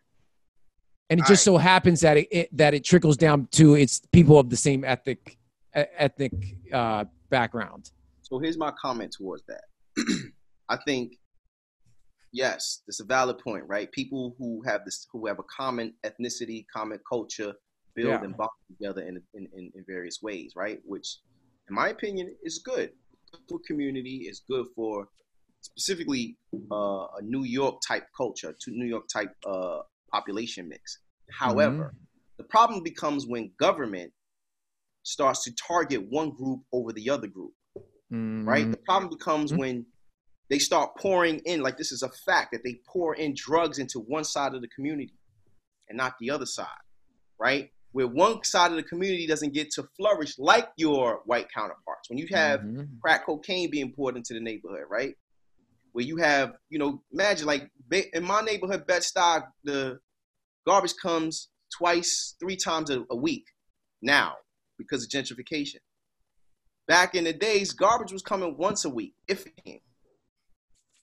and it just so happens that it, it that it trickles down to it's people of the same ethnic ethnic uh, background. So here's my comment towards that. *clears throat* I think, yes, it's a valid point, right? People who have this, who have a common ethnicity, common culture, build Yeah. and bond together in, in, in various ways, right? Which, in my opinion, is good Good for community. Is good for specifically uh, a New York type culture, to New York type uh, population mix. However, the problem becomes when government starts to target one group over the other group right? Mhm. The problem becomes Mhm. when they start pouring in, like this is a fact, that they pour in drugs into one side of the community and not the other side, right? Where one side of the community doesn't get to flourish like your white counterparts. When you have Mhm. crack cocaine being poured into the neighborhood, right? Where you have, you know, imagine like in my neighborhood, Bed-Stuy, the garbage comes twice, three times a, a week now because of gentrification. Back in the days, garbage was coming once a week, if.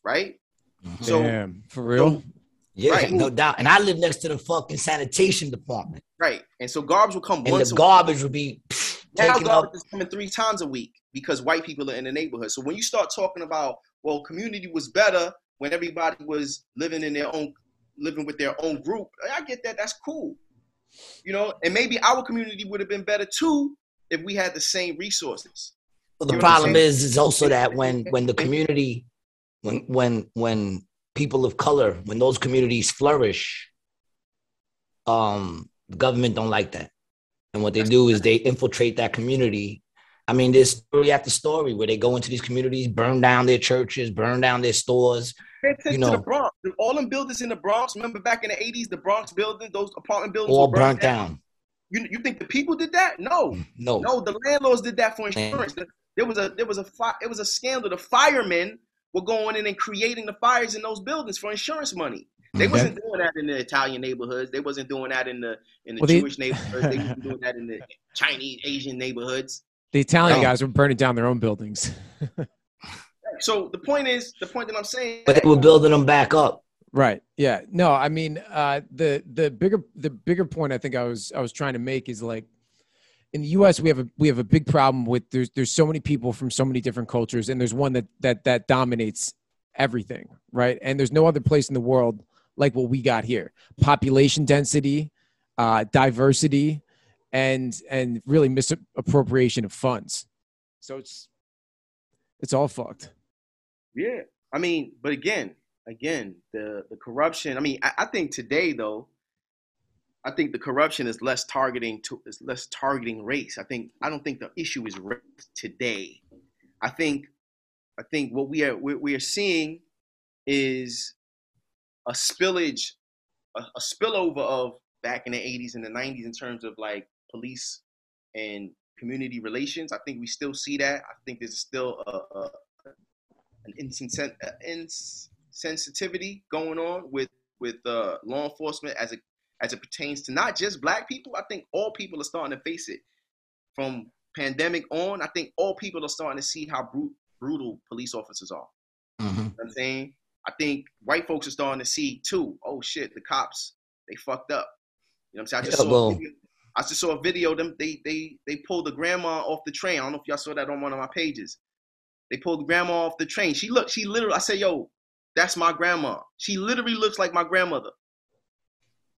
Right? So Damn, for real. Yeah, Right. no doubt. And I live next to the fucking sanitation department. right. And so garbage will come And once the a garbage would be pfft, Now garbage up. is coming three times a week because white people are in the neighborhood. So when you start talking about, well, community was better when everybody was living in their own, living with their own group, I get that. That's cool. You know, and maybe our community would have been better too if we had the same resources. Well, the You know problem is, is also that when when the community, when when when people of color, when those communities flourish, um, the government don't like that, and what they do is they infiltrate that community. I mean, there's story after story where they go into these communities, burn down their churches, burn down their stores. You to know. the Bronx. All them buildings in the Bronx. Remember back in the '80s, the Bronx building, those apartment buildings, all burnt down. You, you think the people did that? No, No, no. The landlords did that for insurance. There was a there was a fi- it was a scandal. The firemen were going in and creating the fires in those buildings for insurance money. They wasn't doing that in the Italian neighborhoods. They wasn't doing that in the in the Well, they- Jewish neighborhoods. They wasn't *laughs* doing that in the Chinese Asian neighborhoods. The Italian No. guys were burning down their own buildings. *laughs* So the point is, the point that I'm saying, but they were building them back up. Right. Yeah. No, I mean, uh, the the bigger the bigger point I think I was I was trying to make is like in the U.S. we have a we have a big problem with there's there's so many people from so many different cultures, and there's one that that that dominates everything, right? And there's no other place in the world like what we got here: population density, uh, diversity, and and really misappropriation of funds. So it's it's all fucked. Yeah, I mean, but again, again, the the corruption. I mean, I, I think today though, I think the corruption is less targeting to is less targeting race. I think I don't think the issue is race today. I think I think what we are we, are seeing is a spillage, a, a spillover of back in the '80s and the '90s in terms of like police and community relations. I think we still see that. I think there's still a, a an uh, insensitivity going on with with uh, law enforcement as it as it pertains to not just black people. I think all people are starting to face it. From pandemic on, I think all people are starting to see how brut- brutal police officers are. Mhm. You know I'm saying? I think white folks are starting to see too. Oh shit, the cops they fucked up. You know what I'm saying? I just Yeah, saw, a video, I just saw a video. Them they they they pulled the grandma off the train. I don't know if y'all saw that on one of my pages. They pulled the grandma off the train. She looked. She literally. I said, "Yo, that's my grandma." She literally looks like my grandmother.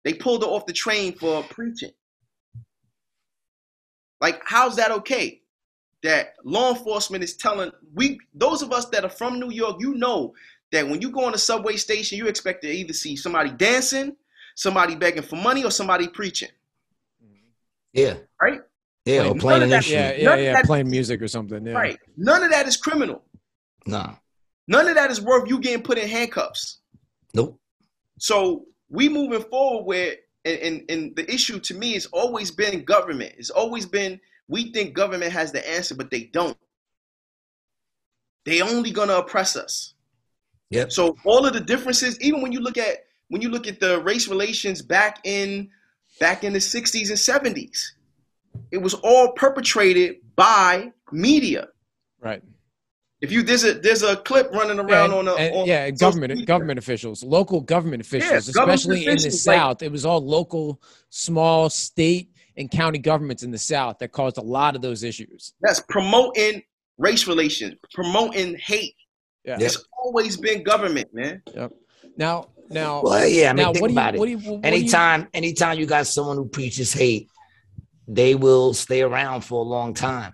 They pulled her off the train for preaching. Like, how's that okay? That law enforcement is telling we those of us that are from New York, you know that when you go on a subway station, you expect to either see somebody dancing, somebody begging for money, or somebody preaching. Yeah. Right? Yeah, or playing an that- instrument. Yeah, yeah, None yeah. that- Playing music or something. Yeah. Right. None of that is criminal. Nah. None of that is worth you getting put in handcuffs. Nope. So we moving forward where and, and, and the issue to me has always been government. It's always been we think government has the answer, but they don't. They only gonna oppress us. Yep. So all of the differences, even when you look at when you look at the race relations back in back in the 60s and 70s, it was all perpetrated by media. Right. If you there's a there's a clip running around and, on a and- on yeah, government media. government officials, local government officials, government especially in the officials, like- South. It was all local, small state and county governments in the South that caused a lot of those issues. That's promoting race relations, promoting hate. Yeah. It's always been government, man. Yep. Now, now, Well, yeah, I mean, now, think what do you, about it. what you, what do you- anytime, anytime you got someone who preaches hate, they will stay around for a long time.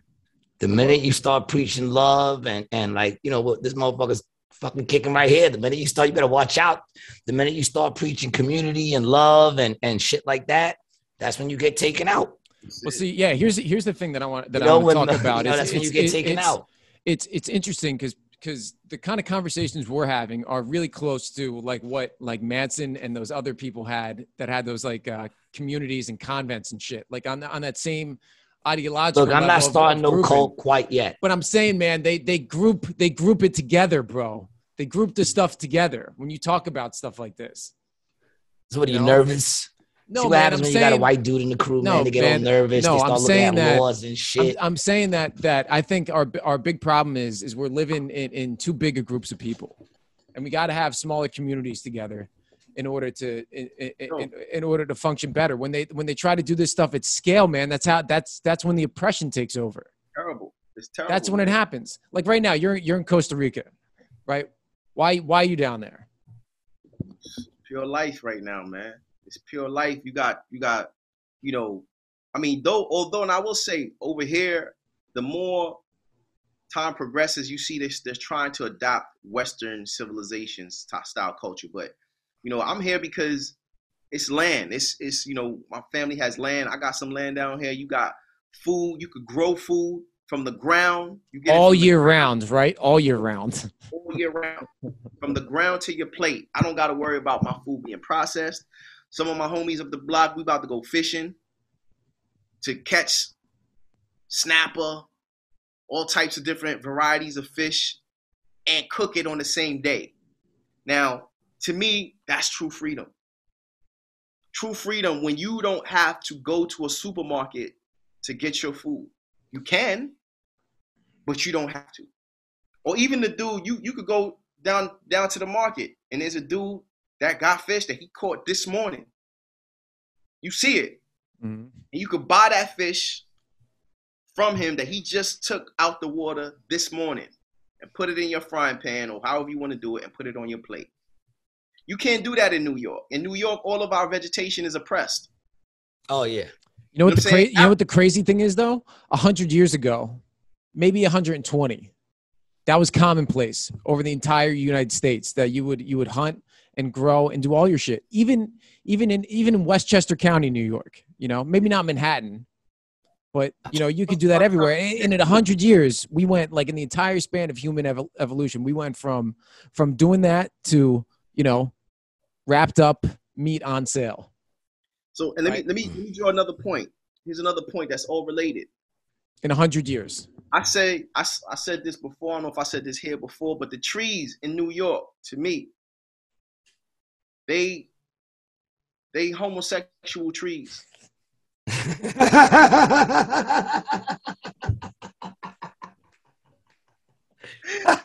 The minute you start preaching love and and like you know what this motherfucker's fucking kicking right here. The minute you start, you better watch out. The minute you start preaching community and love and and shit like that, that's when you get taken out. Well, see, yeah. Here's here's the thing that I want that You know, I want to when- talk about. you know, is that's when you get taken it's- out. It's it's interesting because because the kind of conversations we're having are really close to like what like Manson and those other people had that had those like uh, communities and convents and shit. Like on on that same ideological. Look, I'm not starting no grouping. cult quite yet. But I'm saying, man, they they group they group it together, bro. They group the stuff together when you talk about stuff like this. So what are you No. nervous? No, See what man, happens I'm when saying, you got a white dude in the crew, No, man. They get man, all nervous. no, they I'm looking saying at that- laws and I'm. I'm saying that that I think our our big problem is is we're living in, in too big a groups of people, and we got to have smaller communities together in order to in, in, in, in order to function better. When they when they try to do this stuff at scale, man, that's how that's that's when the oppression takes over. Terrible. It's terrible. That's when it happens. Like right now, you're you're in Costa Rica, right? Why why are you down there? pure life right now, man. It's pure life. You got you got, you know, I mean, though although and I will say over here, the more time progresses, you see this they're trying to adopt Western civilizations style culture. But you know, I'm here because it's land. It's it's you know, my family has land. I got some land down here. You got food. You could grow food from the ground. You get All year round, right? All year round. *laughs* all year round, from the ground to your plate. I don't got to worry about my food being processed. Some of my homies up the block, we about to go fishing to catch snapper, all types of different varieties of fish, and cook it on the same day. Now, to me, that's true freedom. True freedom when you don't have to go to a supermarket to get your food. You can, but you don't have to or even the dude you you could go down down to the market and there's a dude that got fish that he caught this morning. You see it, Mhm. and you could buy that fish from him that he just took out the water this morning and put it in your frying pan or however you want to do it and put it on your plate. You can't do that in New York. In New York, all of our vegetation is oppressed. oh yeah. You know what what the cra- you know what the crazy thing is though? A hundred years ago, maybe 120, that was commonplace over the entire United States. That you would you would hunt and grow and do all your shit. Even even in even in Westchester County, New York. You know, maybe not Manhattan, but you know you could do that everywhere. And and in a hundred years, we went like in the entire span of human evol- evolution, we went from from doing that to you know wrapped up meat on sale. So, and let Right. me let me let me draw another point. Here's another point that's all related. in a hundred years. I say I, I said this before. I don't know if I said this here before, but the trees in New York, to me, they they homosexual trees. *laughs* *laughs*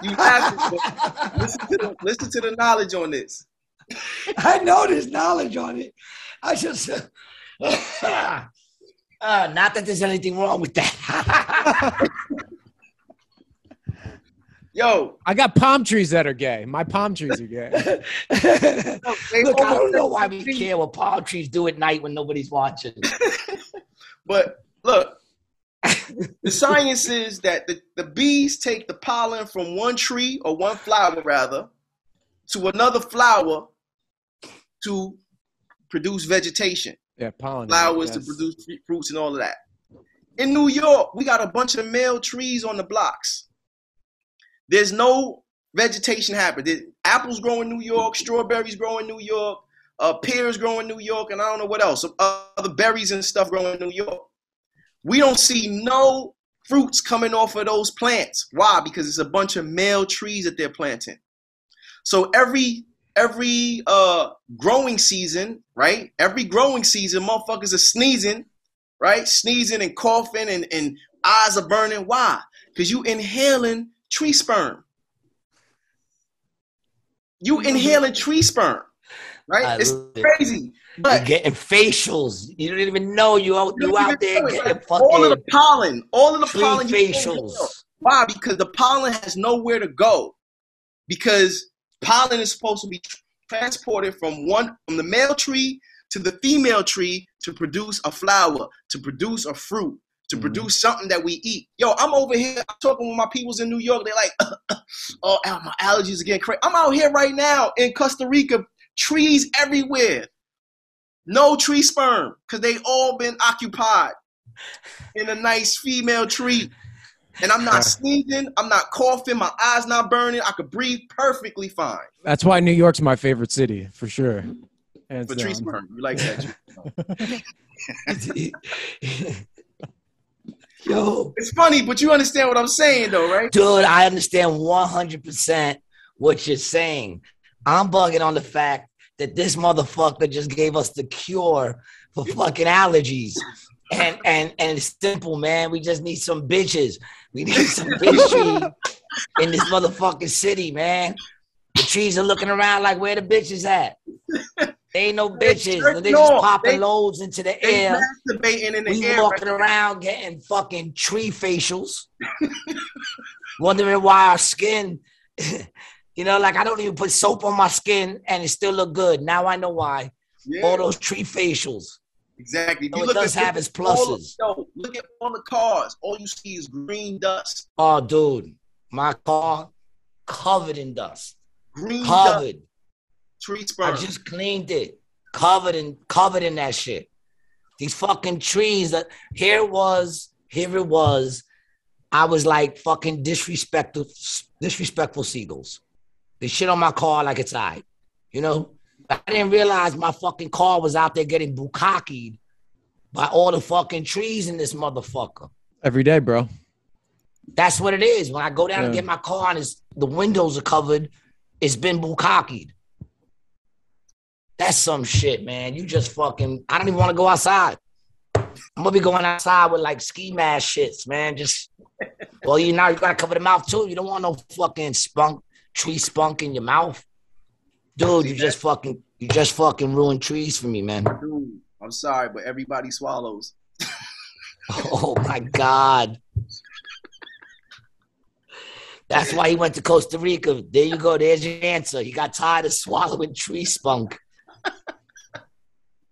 You have to listen to the, listen to the knowledge on this. I know there's knowledge on it. I just, uh, *laughs* uh, not that there's anything wrong with that. *laughs* Yo, I got palm trees that are gay. My palm trees are gay. *laughs* Look, I don't know why we care what palm trees do at night when nobody's watching. But look, the science is that the, the bees take the pollen from one tree or one flower rather to another flower to produce vegetation, Yeah, pollen. flowers to produce fruits and all of that. In New York, we got a bunch of male trees on the blocks. There's no vegetation happening. Apples grow in New York, strawberries grow in New York, uh, pears grow in New York, and I don't know what else. Some other berries and stuff grow in New York. We don't see no fruits coming off of those plants. Why? Because it's a bunch of male trees that they're planting. So every every uh growing season, right? Every growing season, motherfuckers are sneezing, right? Sneezing and coughing and, and eyes are burning. Why? Because you inhaling tree sperm. You inhaling tree sperm, right? I it's crazy. You're But getting facials. You don't even know you out, you out there getting all of the pollen, all of the pollen. facials. Why? Because the pollen has nowhere to go. Because pollen is supposed to be transported from one from the male tree to the female tree to produce a flower, to produce a fruit, to Mhm. produce something that we eat. Yo, I'm over here I'm talking with my peoples in New York. They're like, *coughs* oh, my allergies are getting crazy. I'm out here right now in Costa Rica, trees everywhere. No tree sperm, because they all been occupied in a nice female tree. And I'm not sneezing, I'm not coughing, my eyes not burning. I could breathe perfectly fine. That's why New York's my favorite city for sure. Hands For tree sperm, you like that? *laughs* Yo, It's funny, but you understand what I'm saying, though, right? dude, I understand 100% what you're saying. I'm bugging on the fact that this motherfucker just gave us the cure for fucking allergies. And and and it's simple, man. We just need some bitches. We need some bitch in this motherfucking city, man. The trees are looking around like where the bitches at. They ain't no bitches. jerking They just popping They- loads into the They air. masturbating in the We air. walking around getting fucking tree facials, wondering why our skin, *laughs* you know, like I don't even put soap on my skin and it still look good. Now I know why. Yeah, All those tree facials. exactly. So it look does at have its pluses. yo, look at all the cars. All you see is green dust. Oh, dude, my car covered in dust. Green dust. Covered. Tree I just cleaned it. Covered in covered in that shit. These fucking trees that here it was, here it was. I was like fucking disrespectful disrespectful seagulls. They shit on my car like it's I. You know? I didn't realize my fucking car was out there getting bukkakied by all the fucking trees in this motherfucker. Every day, bro. That's what it is. When I go down and get my car and it's, the windows are covered, it's been bukkakied. That's some shit, man. You just fucking. I don't even want to go outside. I'm gonna be going outside with like ski mask shits, man. Just well, you now you gotta cover the mouth too. You don't want no fucking spunk, tree spunk in your mouth, dude. You just fucking, you just fucking ruined trees for me, man. Dude, I'm sorry, but everybody swallows. *laughs* Oh my god. That's why he went to Costa Rica. There you go. There's your answer. He got tired of swallowing tree spunk.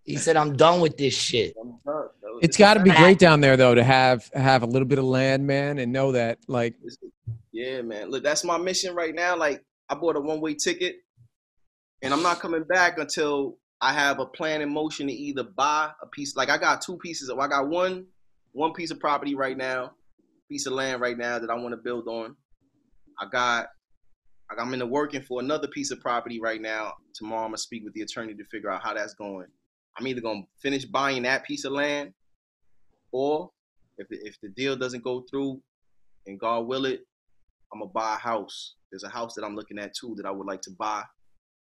He said, "I'm done with this shit." It's got to be great down there though to have have a little bit of land, man, and know that like Yeah, man. Look, that's my mission right now. Like, I bought a one way ticket, and I'm not coming back until I have a plan in motion to either buy a piece. Like, I got two pieces. Of, I got one one piece of property right now, piece of land right now that I want to build on. I got. I'm in the working for another piece of property right now. Tomorrow I'm gonna speak with the attorney to figure out how that's going. I'm either gonna finish buying that piece of land, or if the, if the deal doesn't go through, and God will it, I'm gonna buy a house. There's a house that I'm looking at too that I would like to buy.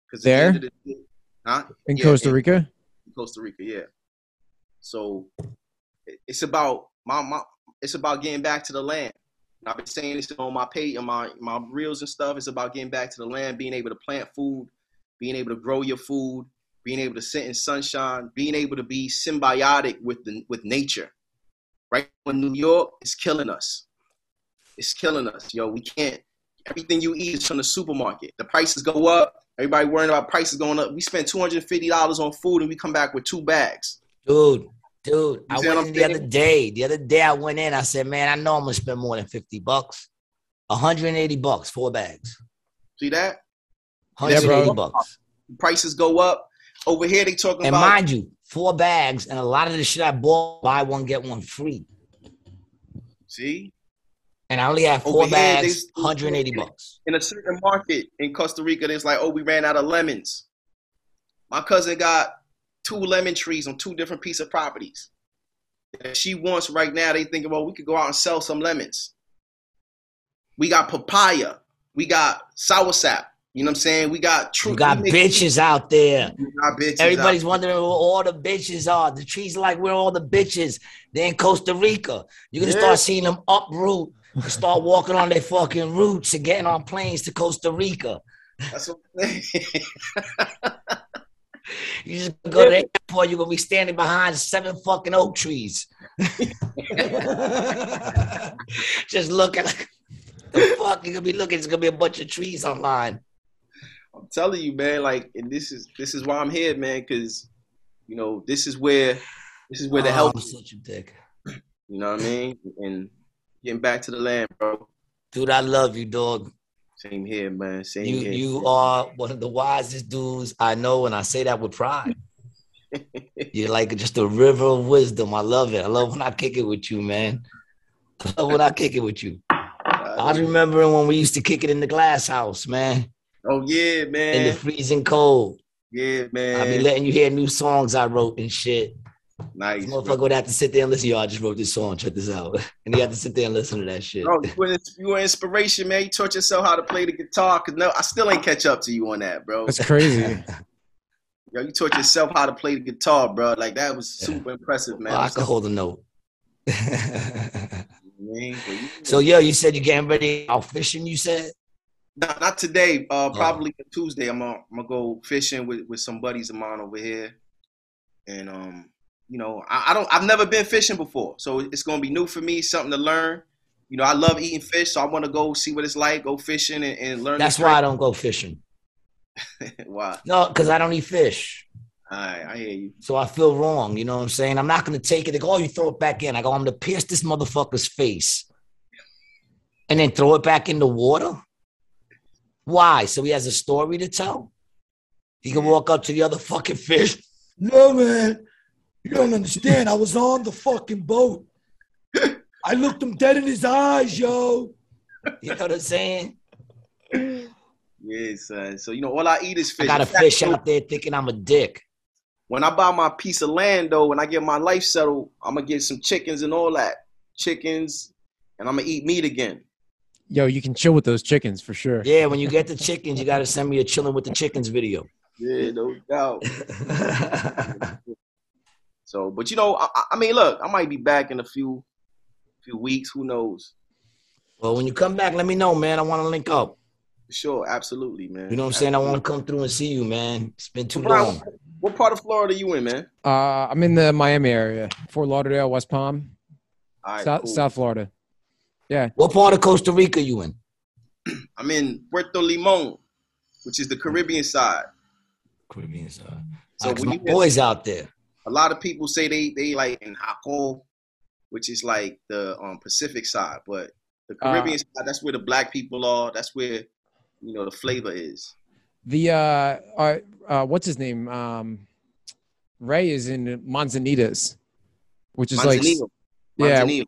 Because There? huh? In Yeah, Costa Rica? in Costa Rica, yeah. So it's about my, my it's about getting back to the land. And I've been saying this on my page, on my my reels and stuff. It's about getting back to the land, being able to plant food, being able to grow your food, being able to sit in sunshine, being able to be symbiotic with the with nature. Right when New York, is killing us. It's killing us, yo. We can't. Everything you eat is from the supermarket. The prices go up. Everybody worrying about prices going up. We spend two hundred and fifty dollars on food, and we come back with two bags. Dude, dude, I went I'm in the other day. The other day I went in, I said, man, I know I'm gonna spend more than 50 bucks. 180 bucks, four bags. See that? 180 bro. bucks. Prices go up. Over here, they talking And about mind you, four bags, and a lot of the shit I bought, buy one, get one free. see And I only have four here, bags, they- 180 bucks. in a certain market in Costa Rica, it's like, oh, we ran out of lemons. My cousin got two lemon trees on two different pieces of properties. And she wants right now, they thinking, well, we could go out and sell some lemons. We got papaya. We got soursop. You know what I'm saying? We got true. You got bitches out there. Bitches Everybody's out. wondering where all the bitches are. The trees are like where all the bitches. They're in Costa Rica. You're gonna Yeah. start seeing them uproot start walking on their fucking roots and getting on planes to Costa Rica. That's what I'm saying. *laughs* You just go to the airport, you're gonna be standing behind seven fucking oak trees. *laughs* just looking like the fuck you're gonna be looking, it's gonna be a bunch of trees online. I'm telling you, man. Like, and this is this is why I'm here, man. Because you know, this is where this is where the Oh, help. I'm such a dick. You know what I mean? And getting back to the land, bro. Dude, I love you, dog. Same here, man. Same You here. you are one of the wisest dudes I know, and I say that with pride. *laughs* You're like just a river of wisdom. I love it. I love when I kick it with you, man. I love when I kick it with you. I remember when we used to kick it in the glass house, man, oh yeah, man. in the freezing cold. yeah, man. I be letting you hear new songs I wrote and shit. Nice. This Bro. motherfucker would have to sit there and listen. Yo, I just wrote this song. Check this out. *laughs* And he had to sit there and listen to that shit. Bro, you were, you were inspiration, man. You taught yourself how to play the guitar. Cause no, I still ain't catch up to you on that, bro. That's crazy. *laughs* Yo, you taught yourself how to play the guitar, bro. Like that was Yeah. super impressive, man. Well, I can hold a note. *laughs* Man, but you- so, yo, you said you're getting ready out fishing, you said? Not, not today. Uh, Oh. probably Tuesday. I'm gonna, I'm gonna go fishing with, with some buddies of mine over here, and um, you know, I, I don't. I've never been fishing before, so it's gonna be new for me. Something to learn. You know, I love eating fish, so I want to go see what it's like. Go fishing and, and learn. That's why I don't go fishing. *laughs* why. No, because I don't eat fish. All right, I hear you. So I feel wrong. You know what I'm saying? I'm not going to take it. They go, oh, you throw it back in. I go, I'm going to pierce this motherfucker's face and then throw it back in the water. Why? So he has a story to tell? He can walk up to the other *laughs* fucking fish. No, man. You don't understand. I was on the fucking boat. I looked him dead in his eyes, yo. You know what I'm saying? Yeah, son. So you know, all I eat is fish. I got a fish out there thinking I'm a dick. When I buy my piece of land, though, when I get my life settled, I'm gonna get some chickens and all that. Chickens, and I'm gonna eat meat again. Yo, you can chill with those chickens for sure. Yeah, when you get the chickens, you got to send me a chilling with the chickens video. Yeah, no doubt. *laughs* So, but you know, I, I- I mean, look, I might be back in a few few weeks. Who knows? well, when you come back, let me know, man. I want to link up. Sure, absolutely, man. You know what I'm saying? I want to come through and see you, man. It's been too Brian, long. What part of Florida are you in, man? Uh, I'm in the Miami area, Fort Lauderdale, West Palm, All right, South, cool. South Florida. Yeah. What part of Costa Rica you in? *clears throat* I'm in Puerto Limon, which is the Caribbean side. Caribbean side. So So when my you get- boys out there. A lot of people say they they like in Jaco, which is like the um, Pacific side, but the Uh, Caribbean side, that's where the black people are. That's where you know the flavor is. The uh, uh, uh what's his name? Um, Ray is in Manzanitas, which is like Manzanillo. yeah, Manzanillo.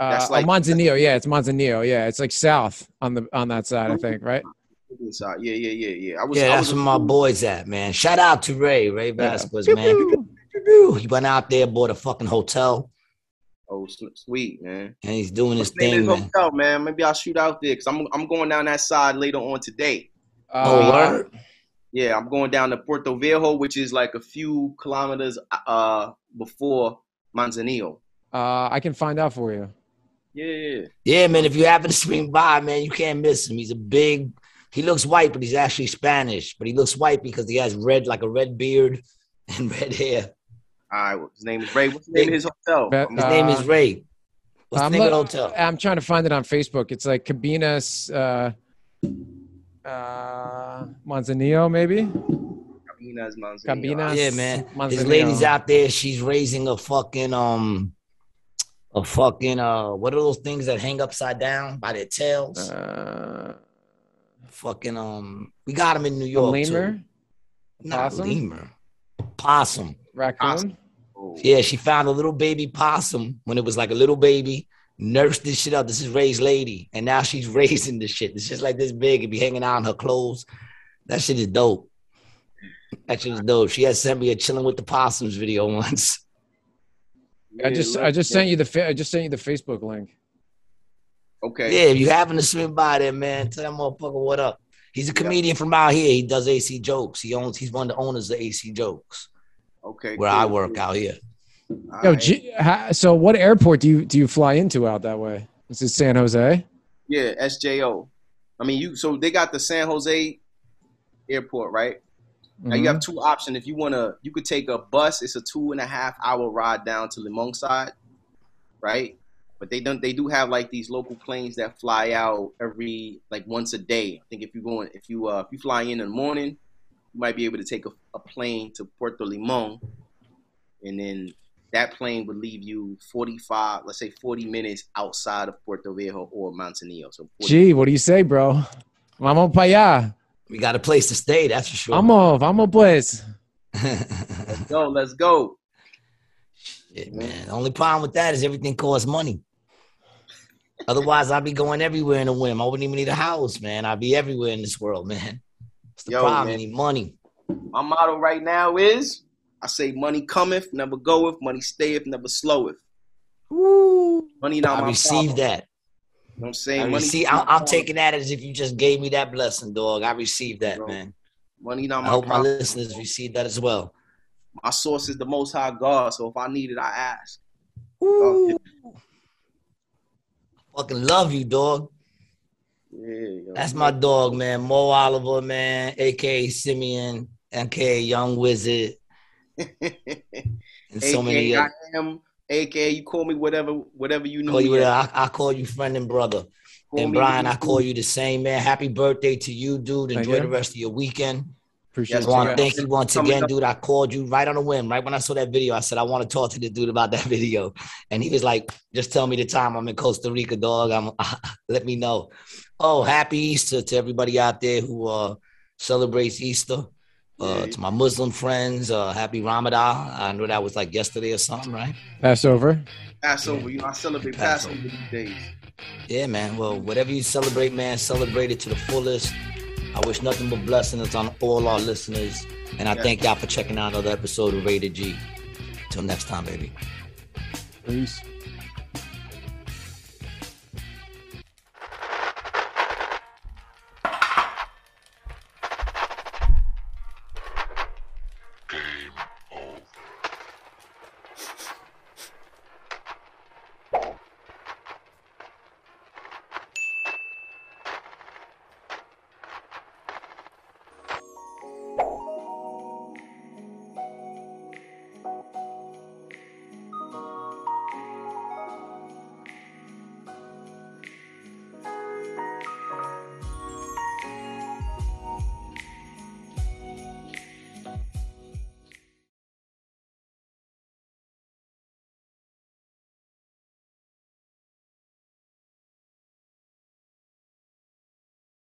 uh, that's oh, like- Manzanillo. Yeah, it's Manzanillo. Yeah, it's like south on the on that side, I think, right? Side. Yeah, yeah, yeah, yeah. I was, Yeah, I that's was where my boys at, man. Shout out to Ray, Ray Vasquez, Pew, man. *laughs* pew. He went out there, bought a fucking hotel. Oh, sweet man. and he's doing his What's the name thing, man. hotel, man? Maybe I'll shoot out there because I'm I'm going down that side later on today. Oh, Uh, word. Yeah, I'm going down to Puerto Viejo, which is like a few kilometers uh before Manzanillo. uh, I can find out for you. Yeah, Yeah, man. If you happen to swing by, man, you can't miss him. He's a big. He looks white, but he's actually Spanish. But he looks white because he has red, like a red beard and *laughs* red hair. All right. His name is Ray. What's the name of his hotel? Bet- His name is Ray. What's I'm the name of the hotel? I'm trying to find it on Facebook. It's like Cabinas uh, uh, Manzanillo, maybe. Cabinas Manzanillo. Cabinas. Yeah, man. His Manzanillo. lady's out there. She's raising a fucking um, a fucking uh, what are those things that hang upside down by their tails? Uh, fucking um, we got them in New a York lemur, too. Not Possum? lemur, possum. raccoon. Oh, Yeah, she found a little baby possum when it was like a little baby. Nursed this shit up. This is Ray's lady, and now she's *laughs* raising this shit. It's just like this big. It be hanging out in her clothes. That shit is dope. That shit is dope. She had sent me a chilling with the possums video once. I just I just sent you the fa- I just sent you the Facebook link. Okay. Yeah, if you happen to swing by there, man, tell that motherfucker what up. He's a comedian from out here. He does AC jokes. He owns. He's one of the owners of AC jokes, Okay. where cool, I work cool. out here. All Yo, right. G- so what airport do you do you fly into out that way? Is it San Jose? Yeah, SJO. I mean, you. So they got the San Jose airport, right? Now you have two options. If you wanna, you could take a bus. It's a two and a half hour ride down to Limon side, right? But they don't. They do have like these local planes that fly out every like once a day. I think if you going, if you uh, if you fly in in the morning, you might be able to take a, a plane to Puerto Limon, and then that plane would leave you forty five, let's say forty minutes outside of Puerto Viejo or Manzanillo. So 40, Gee, what do you say, bro? Vamos para allá. We got a place to stay. That's for sure. Vamos, vamos pues. *laughs* let's go, let's go. Shit, man. The only problem with that is everything costs money. Otherwise, I'd be going everywhere in a whim. I wouldn't even need a house, man. I'd be everywhere in this world, man. It's the Yo, problem. man. You need money. My motto right now is I say money cometh, never goeth, money stayeth, never sloweth. Money not I my received problem. that. You know I'm saying? I money not I'm, I'm taking that as if you just gave me that blessing, dog. I received that, Bro, man. money not I my hope my listeners receive that as well. My source is the most high God, so if I need it, I ask. Ooh. Fucking love you, dog. Yeah. That's my dog, man. Moe Oliver, man, aka Simeon, aka Young Wizard, and so *laughs* AKA many I am, aka you call me whatever, whatever you know. Call you. I, I call you friend and brother. Call and Brian, I call you the same, man. Happy birthday to you, dude. Enjoy you. the rest of your weekend. Appreciate Yes, I want to thank you once Coming again, up. dude. I called you right on a whim. Right when I saw that video, I said, I want to talk to the dude about that *laughs* video. And he was like, just tell me the time I'm in Costa Rica, dog. I'm *laughs* let me know. Oh, happy Easter to everybody out there who uh celebrates Easter. Uh, to my Muslim friends, uh, happy Ramadan. I know that was like yesterday or something, right? Passover. Passover. You know, I celebrate Passover. Passover these days. Yeah, man. Well, whatever you celebrate, man, celebrate it to the fullest. I wish nothing but blessings on all our listeners. And I Yeah. thank y'all for checking out another episode of Rated G. Till next time, baby. Peace.